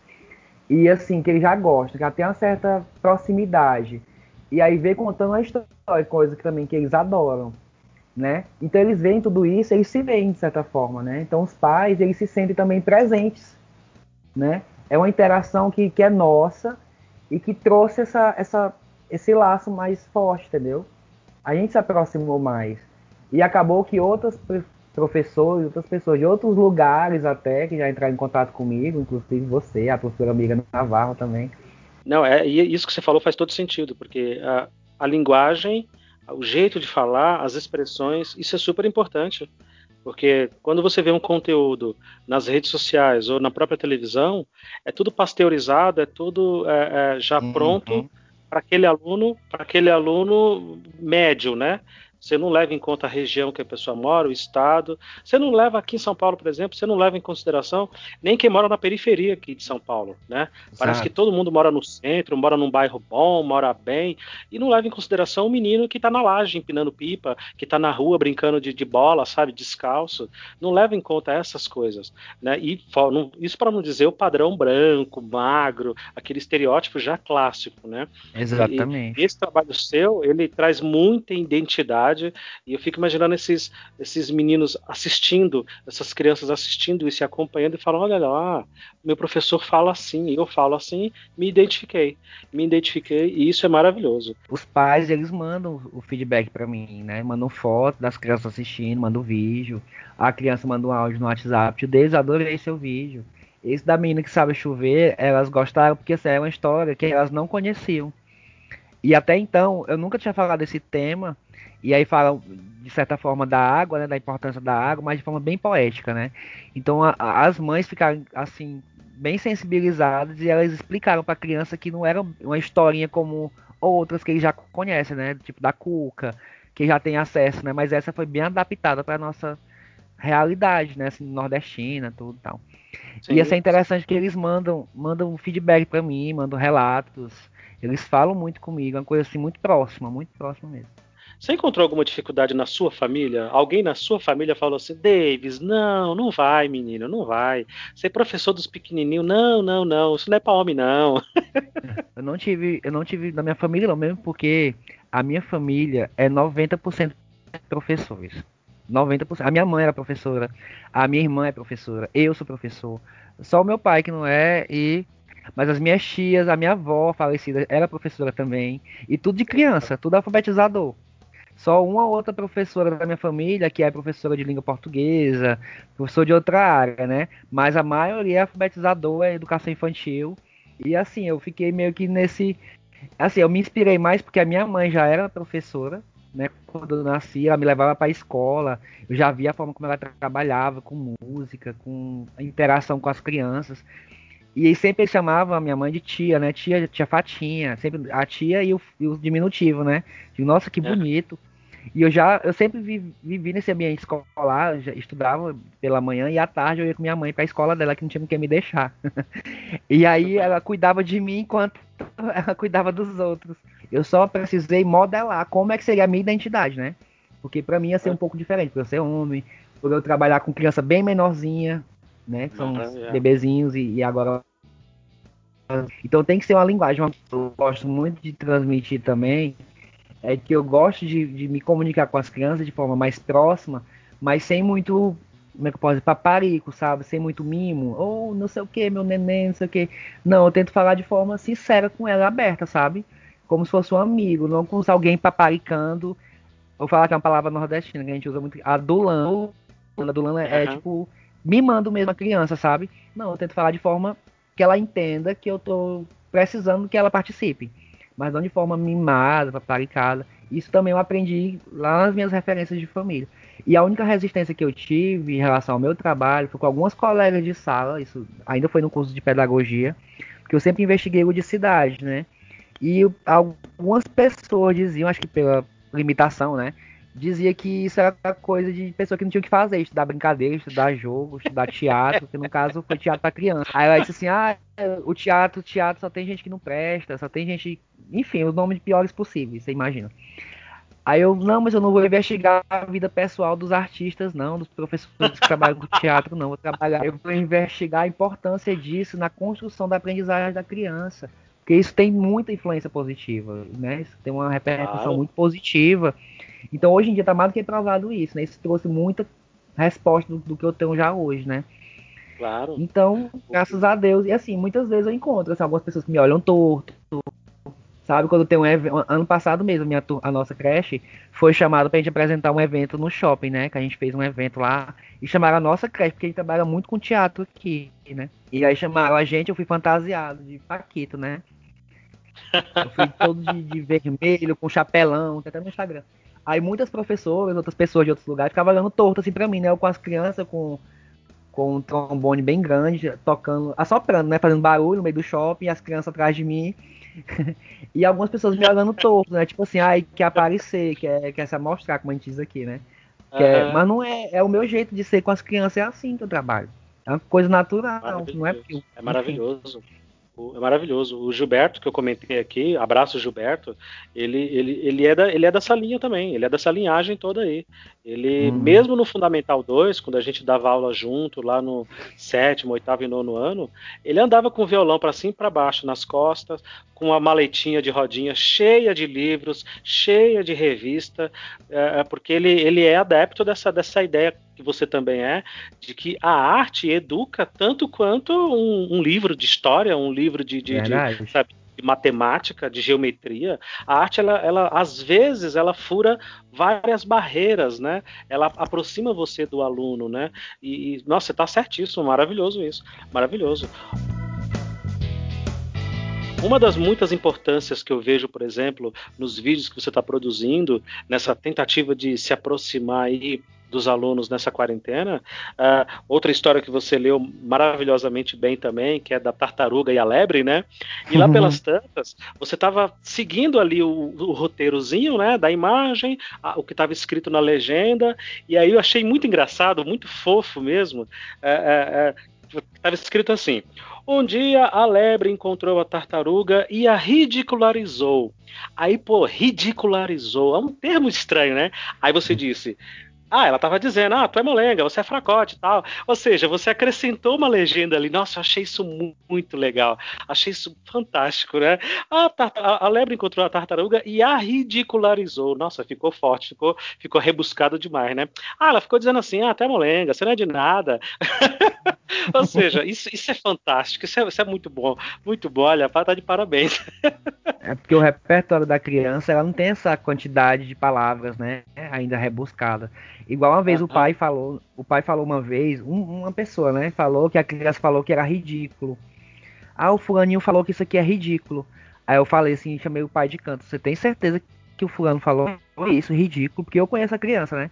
B: e assim, que eles já gostam, que já tem uma certa proximidade, e aí vê contando uma história, coisa que também que eles adoram, né? Então eles veem tudo isso, eles se veem de certa forma, né? Então os pais, eles se sentem também presentes, né? É uma interação que, que é nossa e que trouxe essa, essa esse laço mais forte, entendeu? A gente se aproximou mais. E acabou que outros professores, outras pessoas de outros lugares até, que já entraram em contato comigo, inclusive você, a professora amiga Navarro também.
A: Não, é, e isso que você falou faz todo sentido, porque a, a linguagem, o jeito de falar, as expressões, isso é super importante. Porque quando você vê um conteúdo nas redes sociais ou na própria televisão, é tudo pasteurizado, é tudo é, é, já uhum. pronto para aquele aluno, para aquele aluno médio, né? Você não leva em conta a região que a pessoa mora, o estado. Você não leva aqui em São Paulo, por exemplo, você não leva em consideração nem quem mora na periferia aqui de São Paulo, né? Exato. Parece que todo mundo mora no centro, mora num bairro bom, mora bem, e não leva em consideração o menino que está na laje empinando pipa, que está na rua brincando de, de, bola, sabe, descalço. Não leva em conta essas coisas, né? E isso para não dizer o padrão branco, magro, aquele estereótipo já clássico, né?
B: Exatamente.
A: E esse trabalho seu, ele traz muita identidade e eu fico imaginando esses, esses meninos assistindo, essas crianças assistindo e acompanhando e falando: olha lá, meu professor fala assim, eu falo assim, me identifiquei. Me identifiquei e isso é maravilhoso.
B: Os pais, eles mandam o feedback para mim, né? Mandam foto das crianças assistindo, mandam vídeo. A criança manda um áudio no WhatsApp. Deus, adorei seu vídeo. Esse da menina que sabe chover, elas gostaram porque essa é uma história que elas não conheciam. E até então, eu nunca tinha falado desse tema e aí falam, de certa forma, da água, né, da importância da água, mas de forma bem poética, né? Então a, a, as mães ficaram, assim, bem sensibilizadas e elas explicaram para a criança que não era uma historinha como outras que ele já conhece, né? Tipo da Cuca, que já tem acesso, né? Mas essa foi bem adaptada para nossa realidade, né? Assim, nordestina, tudo e tal. Sim. E isso é interessante que eles mandam, mandam feedback para mim, mandam relatos. Eles falam muito comigo, é uma coisa assim muito próxima, muito próxima mesmo.
A: Você encontrou alguma dificuldade na sua família? Alguém na sua família falou assim: Davis, não, não vai, menino, não vai. Ser é professor dos pequenininhos, não, não, não, isso não é para homem, não.
B: eu não tive, eu não tive na minha família, não, mesmo porque a minha família é 90% professores. 90%. A minha mãe era professora, a minha irmã é professora, eu sou professor. Só o meu pai que não é, e mas as minhas tias, a minha avó falecida era professora também, e tudo de criança, tudo alfabetizador. Só uma ou outra professora da minha família que é professora de língua portuguesa, professor de outra área, né? Mas a maioria é alfabetizador, é educação infantil. E assim, eu fiquei meio que nesse. Assim, eu me inspirei mais porque a minha mãe já era professora, né? Quando eu nasci, ela me levava para a escola, eu já via a forma como ela trabalhava com música, com a interação com as crianças. E sempre chamava a minha mãe de tia, né? Tia, tia Fatinha, sempre a tia e o, e o diminutivo, né? Digo, nossa, que bonito. E eu já, eu sempre vivi, vivi nesse ambiente escolar, estudava pela manhã e à tarde eu ia com minha mãe para a escola dela que não tinha quem me deixar. e aí ela cuidava de mim enquanto ela cuidava dos outros. Eu só precisei modelar como é que seria a minha identidade, né? Porque para mim ia ser um pouco diferente, por eu ser homem, por eu trabalhar com criança bem menorzinha, né? Que são uhum, bebezinhos e, e agora então tem que ser uma linguagem. Eu gosto muito de transmitir também é que eu gosto de, de, me comunicar com as crianças de forma mais próxima, mas sem muito, como é que eu posso dizer, paparico, sabe? Sem muito mimo, ou não sei o que, meu neném, não sei o que. Não, eu tento falar de forma sincera com ela, aberta, sabe? Como se fosse um amigo, não com alguém paparicando. Vou falar que é uma palavra nordestina que a gente usa muito, adulando. Adulando é, uhum. é tipo, mimando mesmo a criança, sabe? Não, eu tento falar de forma que ela entenda que eu tô precisando que ela participe mas não de forma mimada, paparicada. Isso também eu aprendi lá nas minhas referências de família. E a única resistência que eu tive em relação ao meu trabalho foi com algumas colegas de sala, isso ainda foi no curso de pedagogia, que eu sempre investiguei o de cidade, né? E algumas pessoas diziam, acho que pela limitação, né? Dizia que isso era coisa de pessoa que não tinha o que fazer, estudar brincadeira, estudar jogo, estudar teatro, que no caso foi teatro para criança. Aí ela disse assim: ah, o teatro, o teatro só tem gente que não presta, só tem gente. Enfim, os nomes piores possíveis, você imagina. Aí eu, não, mas eu não vou investigar a vida pessoal dos artistas, não, dos professores que trabalham com teatro, não. Vou trabalhar, eu vou investigar a importância disso na construção da aprendizagem da criança. Porque isso tem muita influência positiva, né? Isso tem uma repercussão claro. muito positiva então hoje em dia está mais do que provado isso, né? Isso trouxe muita resposta do, do, que eu tenho já hoje, né?
A: Claro.
B: Então, graças a Deus, e assim, muitas vezes eu encontro assim, algumas pessoas que me olham torto, sabe? Quando tem um evento, ano passado mesmo, minha, a nossa creche foi chamada pra gente apresentar um evento no shopping, né? Que a gente fez um evento lá e chamaram a nossa creche, porque a gente trabalha muito com teatro aqui, né? E aí chamaram a gente, eu fui fantasiado de Paquito, né? Eu fui todo de, de vermelho, com chapelão, até no Instagram. Aí muitas professoras, outras pessoas de outros lugares ficavam olhando torto assim pra mim, né? Eu com as crianças com, com um trombone bem grande, tocando, assoprando, né? Fazendo barulho no meio do shopping, as crianças atrás de mim. e algumas pessoas me olhando torto, né? Tipo assim, ai, quer aparecer, quer, quer se amostrar, como a gente diz aqui, né? Uhum. mas não é, é o meu jeito de ser com as crianças, é assim que eu trabalho. É uma coisa natural, não é porque.
A: É maravilhoso. Enfim é maravilhoso. O Gilberto, que eu comentei aqui, abraço Gilberto, ele, ele, ele, é da, ele é dessa linha também, ele é dessa linhagem toda aí. Ele, hum. mesmo no Fundamental 2, quando a gente dava aula junto, lá no sétimo, oitavo e nono ano, ele andava com o violão para cima e para baixo, nas costas, com uma maletinha de rodinha cheia de livros, cheia de revista, é, é, porque ele, ele é adepto dessa, dessa ideia que você também é, de que a arte educa tanto quanto um, um livro de história, um livro de, de, de sabe, de matemática, de geometria, a arte, ela, ela, às vezes, ela fura várias barreiras, né? Ela aproxima você do aluno, né? E, e nossa, você está certíssimo, maravilhoso isso, maravilhoso. Uma das muitas importâncias que eu vejo, por exemplo, nos vídeos que você está produzindo, nessa tentativa de se aproximar aí dos alunos nessa quarentena. Uh, outra história que você leu maravilhosamente bem também, que é da tartaruga e a lebre, né? E lá uhum. pelas tantas, você estava seguindo ali o, o, roteirozinho, né? Da imagem, a, o que estava escrito na legenda, e aí eu achei muito engraçado, muito fofo mesmo. Estava uh, uh, escrito assim: um dia a lebre encontrou a tartaruga e a ridicularizou. Aí, pô, ridicularizou. É um termo estranho, né? Aí você disse. Ah, ela estava dizendo, ah, tu é molenga, você é fracote e tal. Ou seja, você acrescentou uma legenda ali. Nossa, eu achei isso muito legal. Achei isso fantástico, né? A, a, a lebre encontrou a tartaruga e a ridicularizou. Nossa, ficou forte, ficou, ficou rebuscado demais, né? Ah, ela ficou dizendo assim, ah, tu é molenga, você não é de nada. Ou seja, isso, isso é fantástico, isso é, isso é, muito bom, muito bom, olha, tá de parabéns.
B: É porque o repertório da criança, ela não tem essa quantidade de palavras, né, ainda rebuscada. Igual uma vez o pai falou, o pai falou uma vez, um, uma pessoa, né, falou que a criança falou que era ridículo. Ah, o fulaninho falou que isso aqui é ridículo. Aí eu falei assim, chamei o pai de canto, você tem certeza que o fulano falou isso, ridículo, porque eu conheço a criança, né?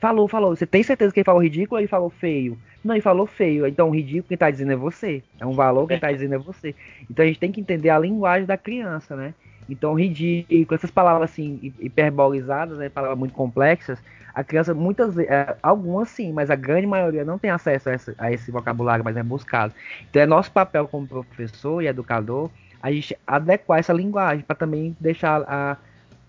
B: Falou, falou. Você tem certeza que ele falou ridículo ou ele falou feio? Não, ele falou feio. Então, o ridículo quem tá dizendo é você. É um valor quem tá dizendo é você. Então, a gente tem que entender a linguagem da criança, né? Então, ridículo, essas palavras assim, hiperbolizadas, né? Palavras muito complexas. A criança, muitas vezes, é, algumas sim, mas a grande maioria não tem acesso a esse, a esse vocabulário mais rebuscado. Então, é nosso papel como professor e educador a gente adequar essa linguagem para também deixar a,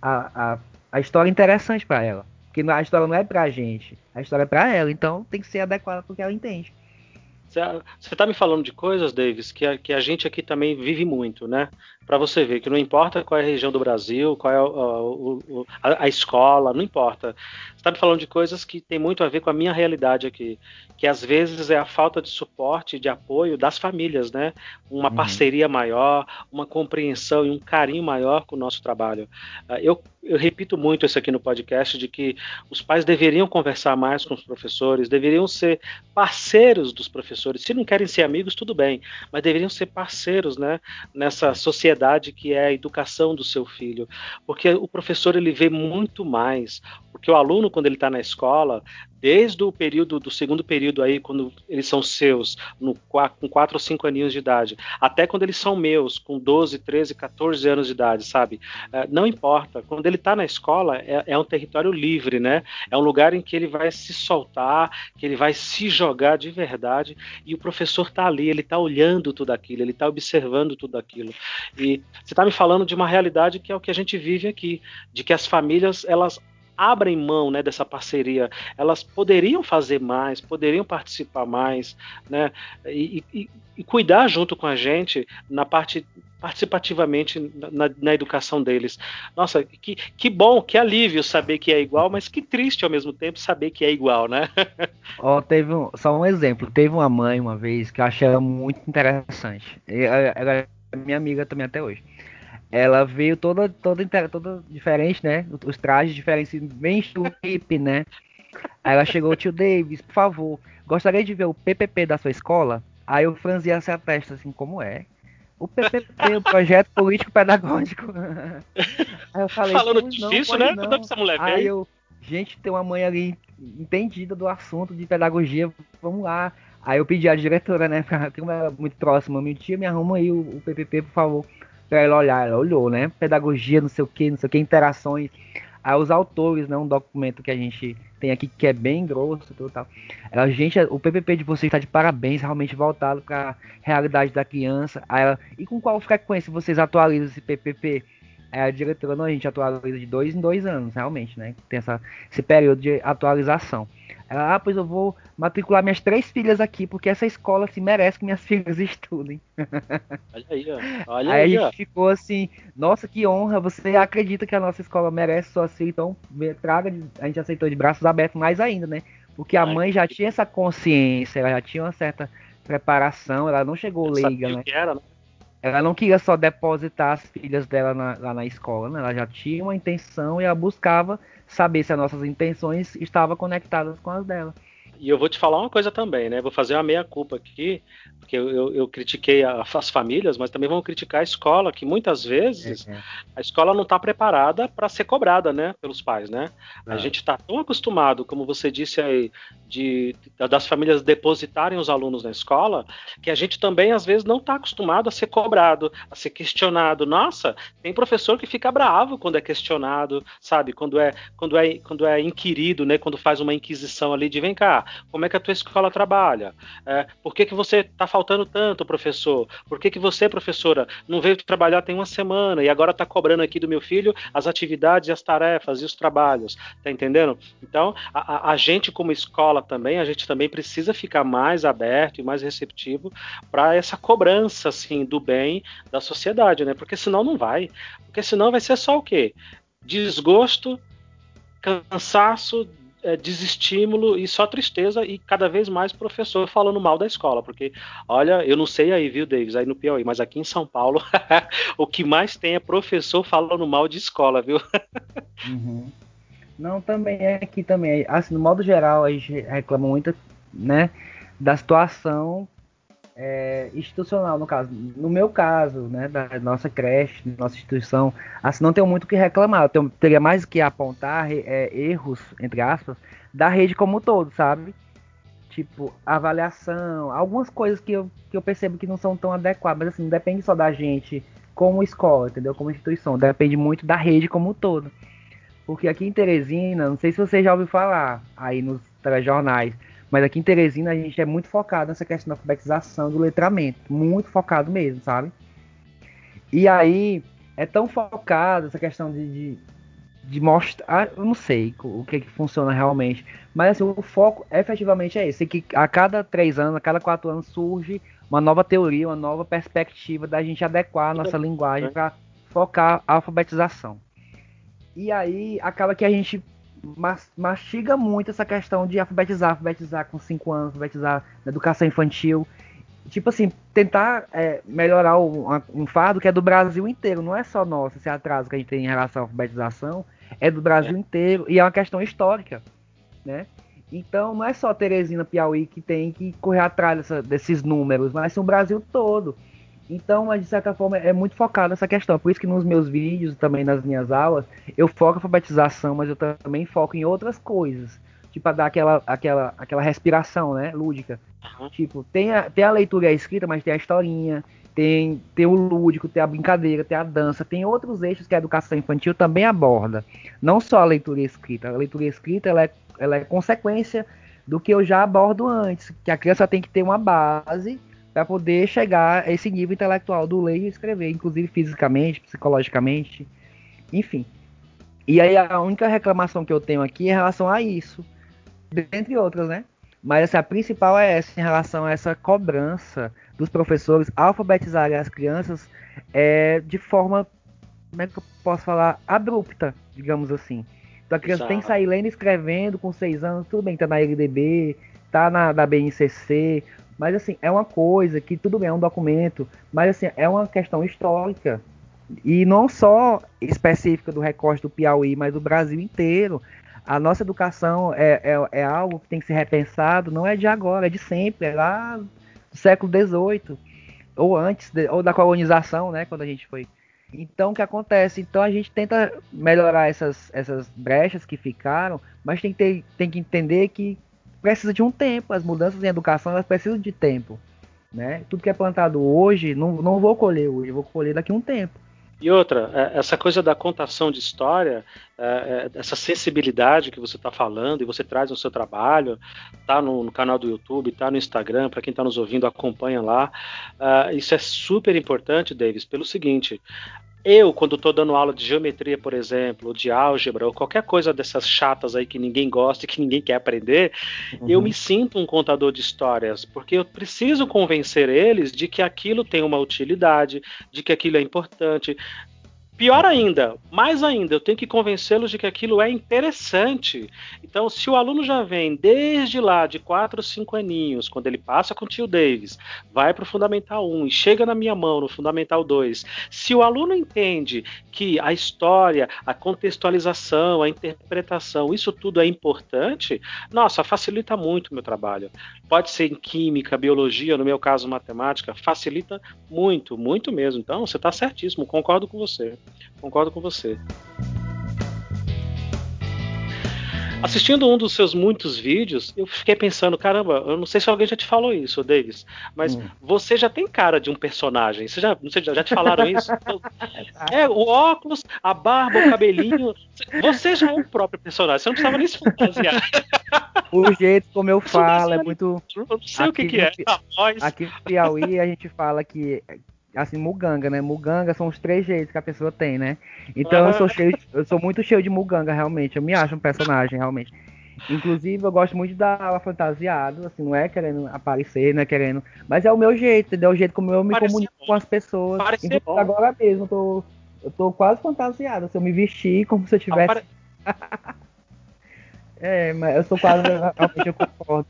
B: a, a, a história interessante para ela. Porque a história não é pra gente, a história é pra ela, então tem que ser adequada porque ela entende.
A: Você está me falando de coisas, Davis, que a, que a gente aqui também vive muito, né? Para você ver que não importa qual é a região do Brasil, qual é o, o, a, a, escola, não importa. Você está me falando de coisas que tem muito a ver com a minha realidade aqui, que às vezes é a falta de suporte, de apoio das famílias, né? Uma uhum. parceria maior, uma compreensão e um carinho maior com o nosso trabalho. Ah, eu eu repito muito isso aqui no podcast de que os pais deveriam conversar mais com os professores, deveriam ser parceiros dos professores. Se não querem ser amigos, tudo bem, mas deveriam ser parceiros, né, nessa sociedade que é a educação do seu filho, porque o professor ele vê muito mais, porque o aluno quando ele está na escola, desde o período do segundo período aí, quando eles são seus, no, com 4 ou 5 aninhos de idade, até quando eles são meus, com 12, 13, 14 anos de idade, sabe? É, não importa. Quando ele está na escola, é, é, um território livre, né? É um lugar em que ele vai se soltar, que ele vai se jogar de verdade, e o professor está ali, ele está olhando tudo aquilo, ele está observando tudo aquilo. E você está me falando de uma realidade que é o que a gente vive aqui, de que as famílias, elas abrem mão né, dessa parceria, elas poderiam fazer mais, poderiam participar mais, né, e, e, e cuidar junto com a gente na parte participativamente na, na, educação deles. Nossa, que, que bom, que alívio saber que é igual, mas que triste ao mesmo tempo saber que é igual, né?
B: oh, teve um, só um exemplo, teve uma mãe uma vez que eu achei muito interessante. Ela é minha amiga também até hoje ela veio toda, toda, toda diferente, né? Os trajes diferentes, bem estilo né? Aí ela chegou, tio Davis, por favor, gostaria de ver o PPP da sua escola? Aí eu franzia essa testa, assim, como é? O PPP, o Projeto Político Pedagógico.
A: Aí eu falei, Falando difícil, né?
B: Não. Essa mulher Aí eu, gente, tem uma mãe ali entendida do assunto de pedagogia, vamos lá. Aí eu pedi a diretora, né, como ela muito próxima, meu tia, me arruma aí o, o PPP, por favor pra ela olhar, ela olhou, né? Pedagogia, não sei o que, não sei o que, interações. Aí os autores, né? Um documento que a gente tem aqui que é bem grosso tudo tal. Ela, gente, o PPP de vocês está de parabéns, realmente voltado para realidade da criança. Aí ela, e com qual frequência vocês atualizam esse PPP? Aí a diretora, não, a gente atualiza de dois em dois anos, realmente, né? Tem essa, esse período de atualização. Ela, ah, pois eu vou matricular minhas três filhas aqui, porque essa escola se merece que minhas filhas estudem. Olha aí, ó. Olha aí, aí a gente ó. ficou assim, nossa, que honra, você acredita que a nossa escola merece sua filha, então traga, a gente aceitou de braços abertos mais ainda, né? Porque a mãe já tinha essa consciência, ela já tinha uma certa preparação, ela não chegou leiga, né? Era, né? Ela não queria só depositar as filhas dela na, lá na escola, né? Ela já tinha uma intenção e ela buscava saber se as nossas intenções estavam conectadas com as dela.
A: E eu vou te falar uma coisa também, né? Vou fazer uma meia-culpa aqui, porque eu, eu, eu critiquei a, as famílias, mas também vamos criticar a escola, que muitas vezes é, é. a escola não está preparada para ser cobrada, né? Pelos pais, né? É. A gente está tão acostumado, como você disse aí, de, das famílias depositarem os alunos na escola, que a gente também, às vezes, não está acostumado a ser cobrado, a ser questionado. Nossa, tem professor que fica bravo quando é questionado, sabe? Quando é, quando é, quando é inquirido, né? Quando faz uma inquisição ali de vem cá como é que a tua escola trabalha? É, por que, que você está faltando tanto, professor? Por que, que você, professora, não veio trabalhar tem uma semana e agora está cobrando aqui do meu filho as atividades, as tarefas e os trabalhos? Tá entendendo? Então, a, a gente como escola também, a gente também precisa ficar mais aberto e mais receptivo para essa cobrança, assim, do bem da sociedade, né? Porque senão não vai. Porque senão vai ser só o quê? Desgosto, cansaço, é, desestímulo e só tristeza e cada vez mais professor falando mal da escola, porque olha, eu não sei aí, viu, Davis, aí no Piauí, mas aqui em São Paulo o que mais tem é professor falando mal de escola, viu?
B: uhum. Não, também é aqui também, assim, no modo geral a gente reclama muito, né, da situação é, institucional, no caso. No meu caso, né, da nossa creche, nossa instituição, assim, não tenho muito o que reclamar. Eu tenho, teria mais que apontar é, erros, entre aspas, da rede como um todo, sabe? Tipo, avaliação, algumas coisas que eu, que eu percebo que não são tão adequadas, mas assim, não depende só da gente como escola, entendeu? Como instituição, depende muito da rede como um todo. Porque aqui em Teresina, não sei se você já ouviu falar aí nos telejornais, mas aqui em Teresina a gente é muito focado nessa questão da alfabetização, do letramento. Muito focado mesmo, sabe? E aí é tão focado essa questão de, de, de mostrar. Ah, eu não sei o que, que funciona realmente. Mas assim, o foco efetivamente é esse. Que a cada três anos, a cada quatro anos surge uma nova teoria, uma nova perspectiva da gente adequar a nossa linguagem para focar a alfabetização. E aí acaba que a gente mastiga muito essa questão de alfabetizar, alfabetizar com 5 anos, alfabetizar na educação infantil. Tipo assim, tentar é, melhorar um, um fardo que é do Brasil inteiro, não é só nosso, esse atraso que a gente tem em relação à alfabetização, é do Brasil é. inteiro e é uma questão histórica, né? Então não é só Teresina, Piauí que tem que correr atrás dessa, desses números, mas sim o Brasil todo. Então, mas de certa forma é muito focado nessa questão. Por isso que nos meus vídeos, também nas minhas aulas, eu foco em alfabetização, mas eu também foco em outras coisas. Tipo, dar aquela, aquela, aquela respiração, né, lúdica. Uhum. Tipo, tem a, tem a leitura e a escrita, mas tem a historinha, tem, tem o lúdico, tem a brincadeira, tem a dança, tem outros eixos que a educação infantil também aborda. Não só a leitura e a escrita. A leitura e a escrita, ela é, ela é consequência do que eu já abordo antes, que a criança tem que ter uma base para poder chegar a esse nível intelectual do ler e escrever, inclusive fisicamente, psicologicamente, enfim. E aí a única reclamação que eu tenho aqui é em relação a isso, dentre outras, né? Mas assim, a principal é essa, em relação a essa cobrança dos professores alfabetizarem as crianças é, de forma, como é que eu posso falar, abrupta, digamos assim. Então a criança Exato. tem que sair lendo e escrevendo com seis anos, tudo bem, tá na LDB, tá na, na BNCC, mas assim, é uma coisa que tudo bem, é um documento, mas assim, é uma questão histórica. E não só específica do recorte do Piauí, mas do Brasil inteiro. A nossa educação é, é, é algo que tem que ser repensado, não é de agora, é de sempre, é lá do século XVIII, ou antes, de, ou da colonização, né, quando a gente foi. Então, o que acontece? Então, a gente tenta melhorar essas, essas brechas que ficaram, mas tem que, ter, tem que entender que precisa de um tempo. As mudanças em educação elas precisam de tempo. Né? Tudo que é plantado hoje, não, não vou colher hoje, vou colher daqui a um tempo.
A: E outra, é, essa coisa da contação de história, é, é, essa sensibilidade que você está falando e você traz no seu trabalho, tá no, canal do YouTube, tá no Instagram, para quem está nos ouvindo, acompanha lá. isso é super importante, Davis, pelo seguinte: eu, quando estou dando aula de geometria, por exemplo, ou de álgebra, ou qualquer coisa dessas chatas aí que ninguém gosta e que ninguém quer aprender, uhum. eu me sinto um contador de histórias, porque eu preciso convencer eles de que aquilo tem uma utilidade, de que aquilo é importante, Pior ainda, mais ainda, eu tenho que convencê-los de que aquilo é interessante. Então, se o aluno já vem desde lá, de 4 ou 5 aninhos, quando ele passa com o tio Davis, vai para o Fundamental 1 e chega na minha mão no Fundamental 2, se o aluno entende que a história, a contextualização, a interpretação, isso tudo é importante, nossa, facilita muito o meu trabalho. Pode ser em química, biologia, no meu caso, matemática, facilita muito, muito mesmo. Então, você está certíssimo, concordo com você. Concordo com você. Assistindo um dos seus muitos vídeos, eu fiquei pensando, caramba, eu não sei se alguém já te falou isso, Davis, mas hum. você já tem cara de um personagem. Você já, não sei, já te falaram isso? é, o óculos, a barba, o cabelinho. Você já é o próprio personagem, você não precisava nem se fantasiar.
B: O jeito como eu falo é muito.
A: Eu não sei aqui o que, que é.
B: Aqui no Piauí a gente fala que assim, muganga, né? Muganga são os três jeitos que a pessoa tem, né? Então eu sou cheio, eu sou muito cheio de muganga, realmente. Eu me acho um personagem, realmente. Inclusive, eu gosto muito de dar aula fantasiado, assim, não é querendo aparecer, não é querendo. Mas é o meu jeito, entendeu? É o jeito como eu me Parece comunico bom. com as pessoas. agora mesmo, eu tô, eu tô quase fantasiado. Se eu me vestir como se eu tivesse. É, mas eu sou quase. realmente eu concordo.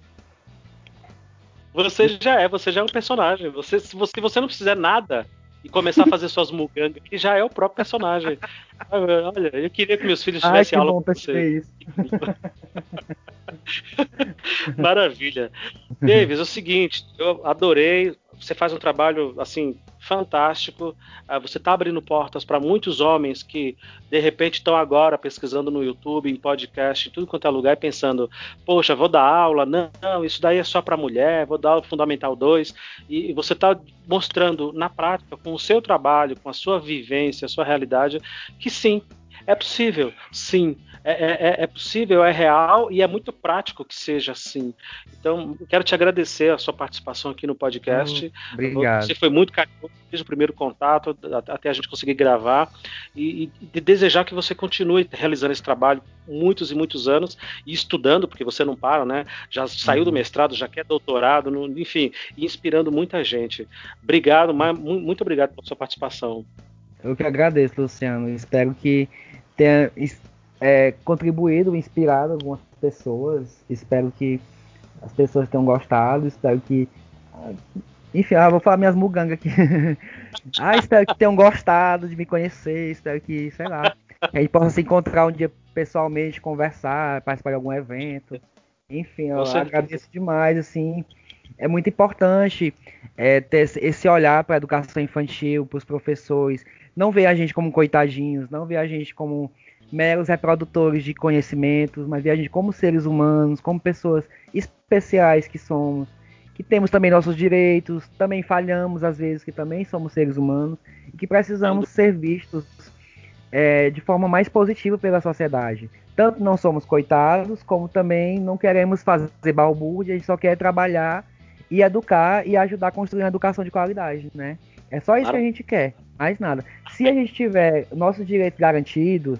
A: Você já é, você já é um personagem. Você, se você, você não fizer nada e começar a fazer suas mugangas, que já é o próprio personagem. Olha, eu queria que meus filhos tivessem
B: Ai,
A: aula
B: bom
A: com você.
B: Isso.
A: Maravilha. Davis, é o seguinte, eu adorei. Você faz um trabalho assim fantástico. Ah, você está abrindo portas para muitos homens que de repente estão agora pesquisando no YouTube, em podcast, em tudo quanto é lugar, e pensando: poxa, vou dar aula? Não, não isso daí é só para mulher. Vou dar o Fundamental 2. E você está mostrando na prática, com o seu trabalho, com a sua vivência, a sua realidade, que sim, é possível, sim. É, é, é, é, possível, é real e é muito prático que seja assim. Então, quero te agradecer a sua participação aqui no podcast. Hum,
B: obrigado.
A: Você foi muito carinhoso desde o primeiro contato até a gente conseguir gravar e, e desejar que você continue realizando esse trabalho muitos e muitos anos e estudando, porque você não para, né? Já saiu do uhum. mestrado, já quer doutorado, enfim, inspirando muita gente. Obrigado, muito obrigado pela sua participação.
B: Eu que agradeço, Luciano. Espero que tenha é, contribuído, inspirado algumas pessoas. Espero que as pessoas tenham gostado. Espero que. Enfim, ah, vou falar minhas mugangas aqui. ah, espero que tenham gostado de me conhecer. Espero que, sei lá, que a gente possa se encontrar um dia pessoalmente, conversar, participar de algum evento. Enfim, eu agradeço demais, assim. É muito importante é, ter esse olhar para a educação infantil, para os professores. Não ver a gente como coitadinhos, não ver a gente como meros reprodutores de conhecimentos, mas ver a gente como seres humanos, como pessoas especiais que somos, que temos também nossos direitos, também falhamos às vezes, que também somos seres humanos, e que precisamos ser vistos é, de forma mais positiva pela sociedade. Tanto não somos coitados, como também não queremos fazer balbúrdia, a gente só quer trabalhar e educar e ajudar a construir uma educação de qualidade, né? É só isso claro. que a gente quer, mais nada. Se a gente tiver nossos direitos garantidos,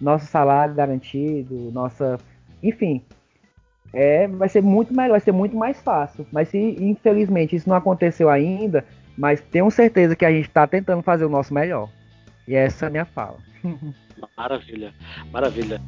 B: nosso salário garantido, nossa. Enfim. É, vai ser muito melhor, vai ser muito mais fácil. Mas se infelizmente isso não aconteceu ainda, mas tenho certeza que a gente está tentando fazer o nosso melhor. E essa é a minha fala.
A: Maravilha, maravilha.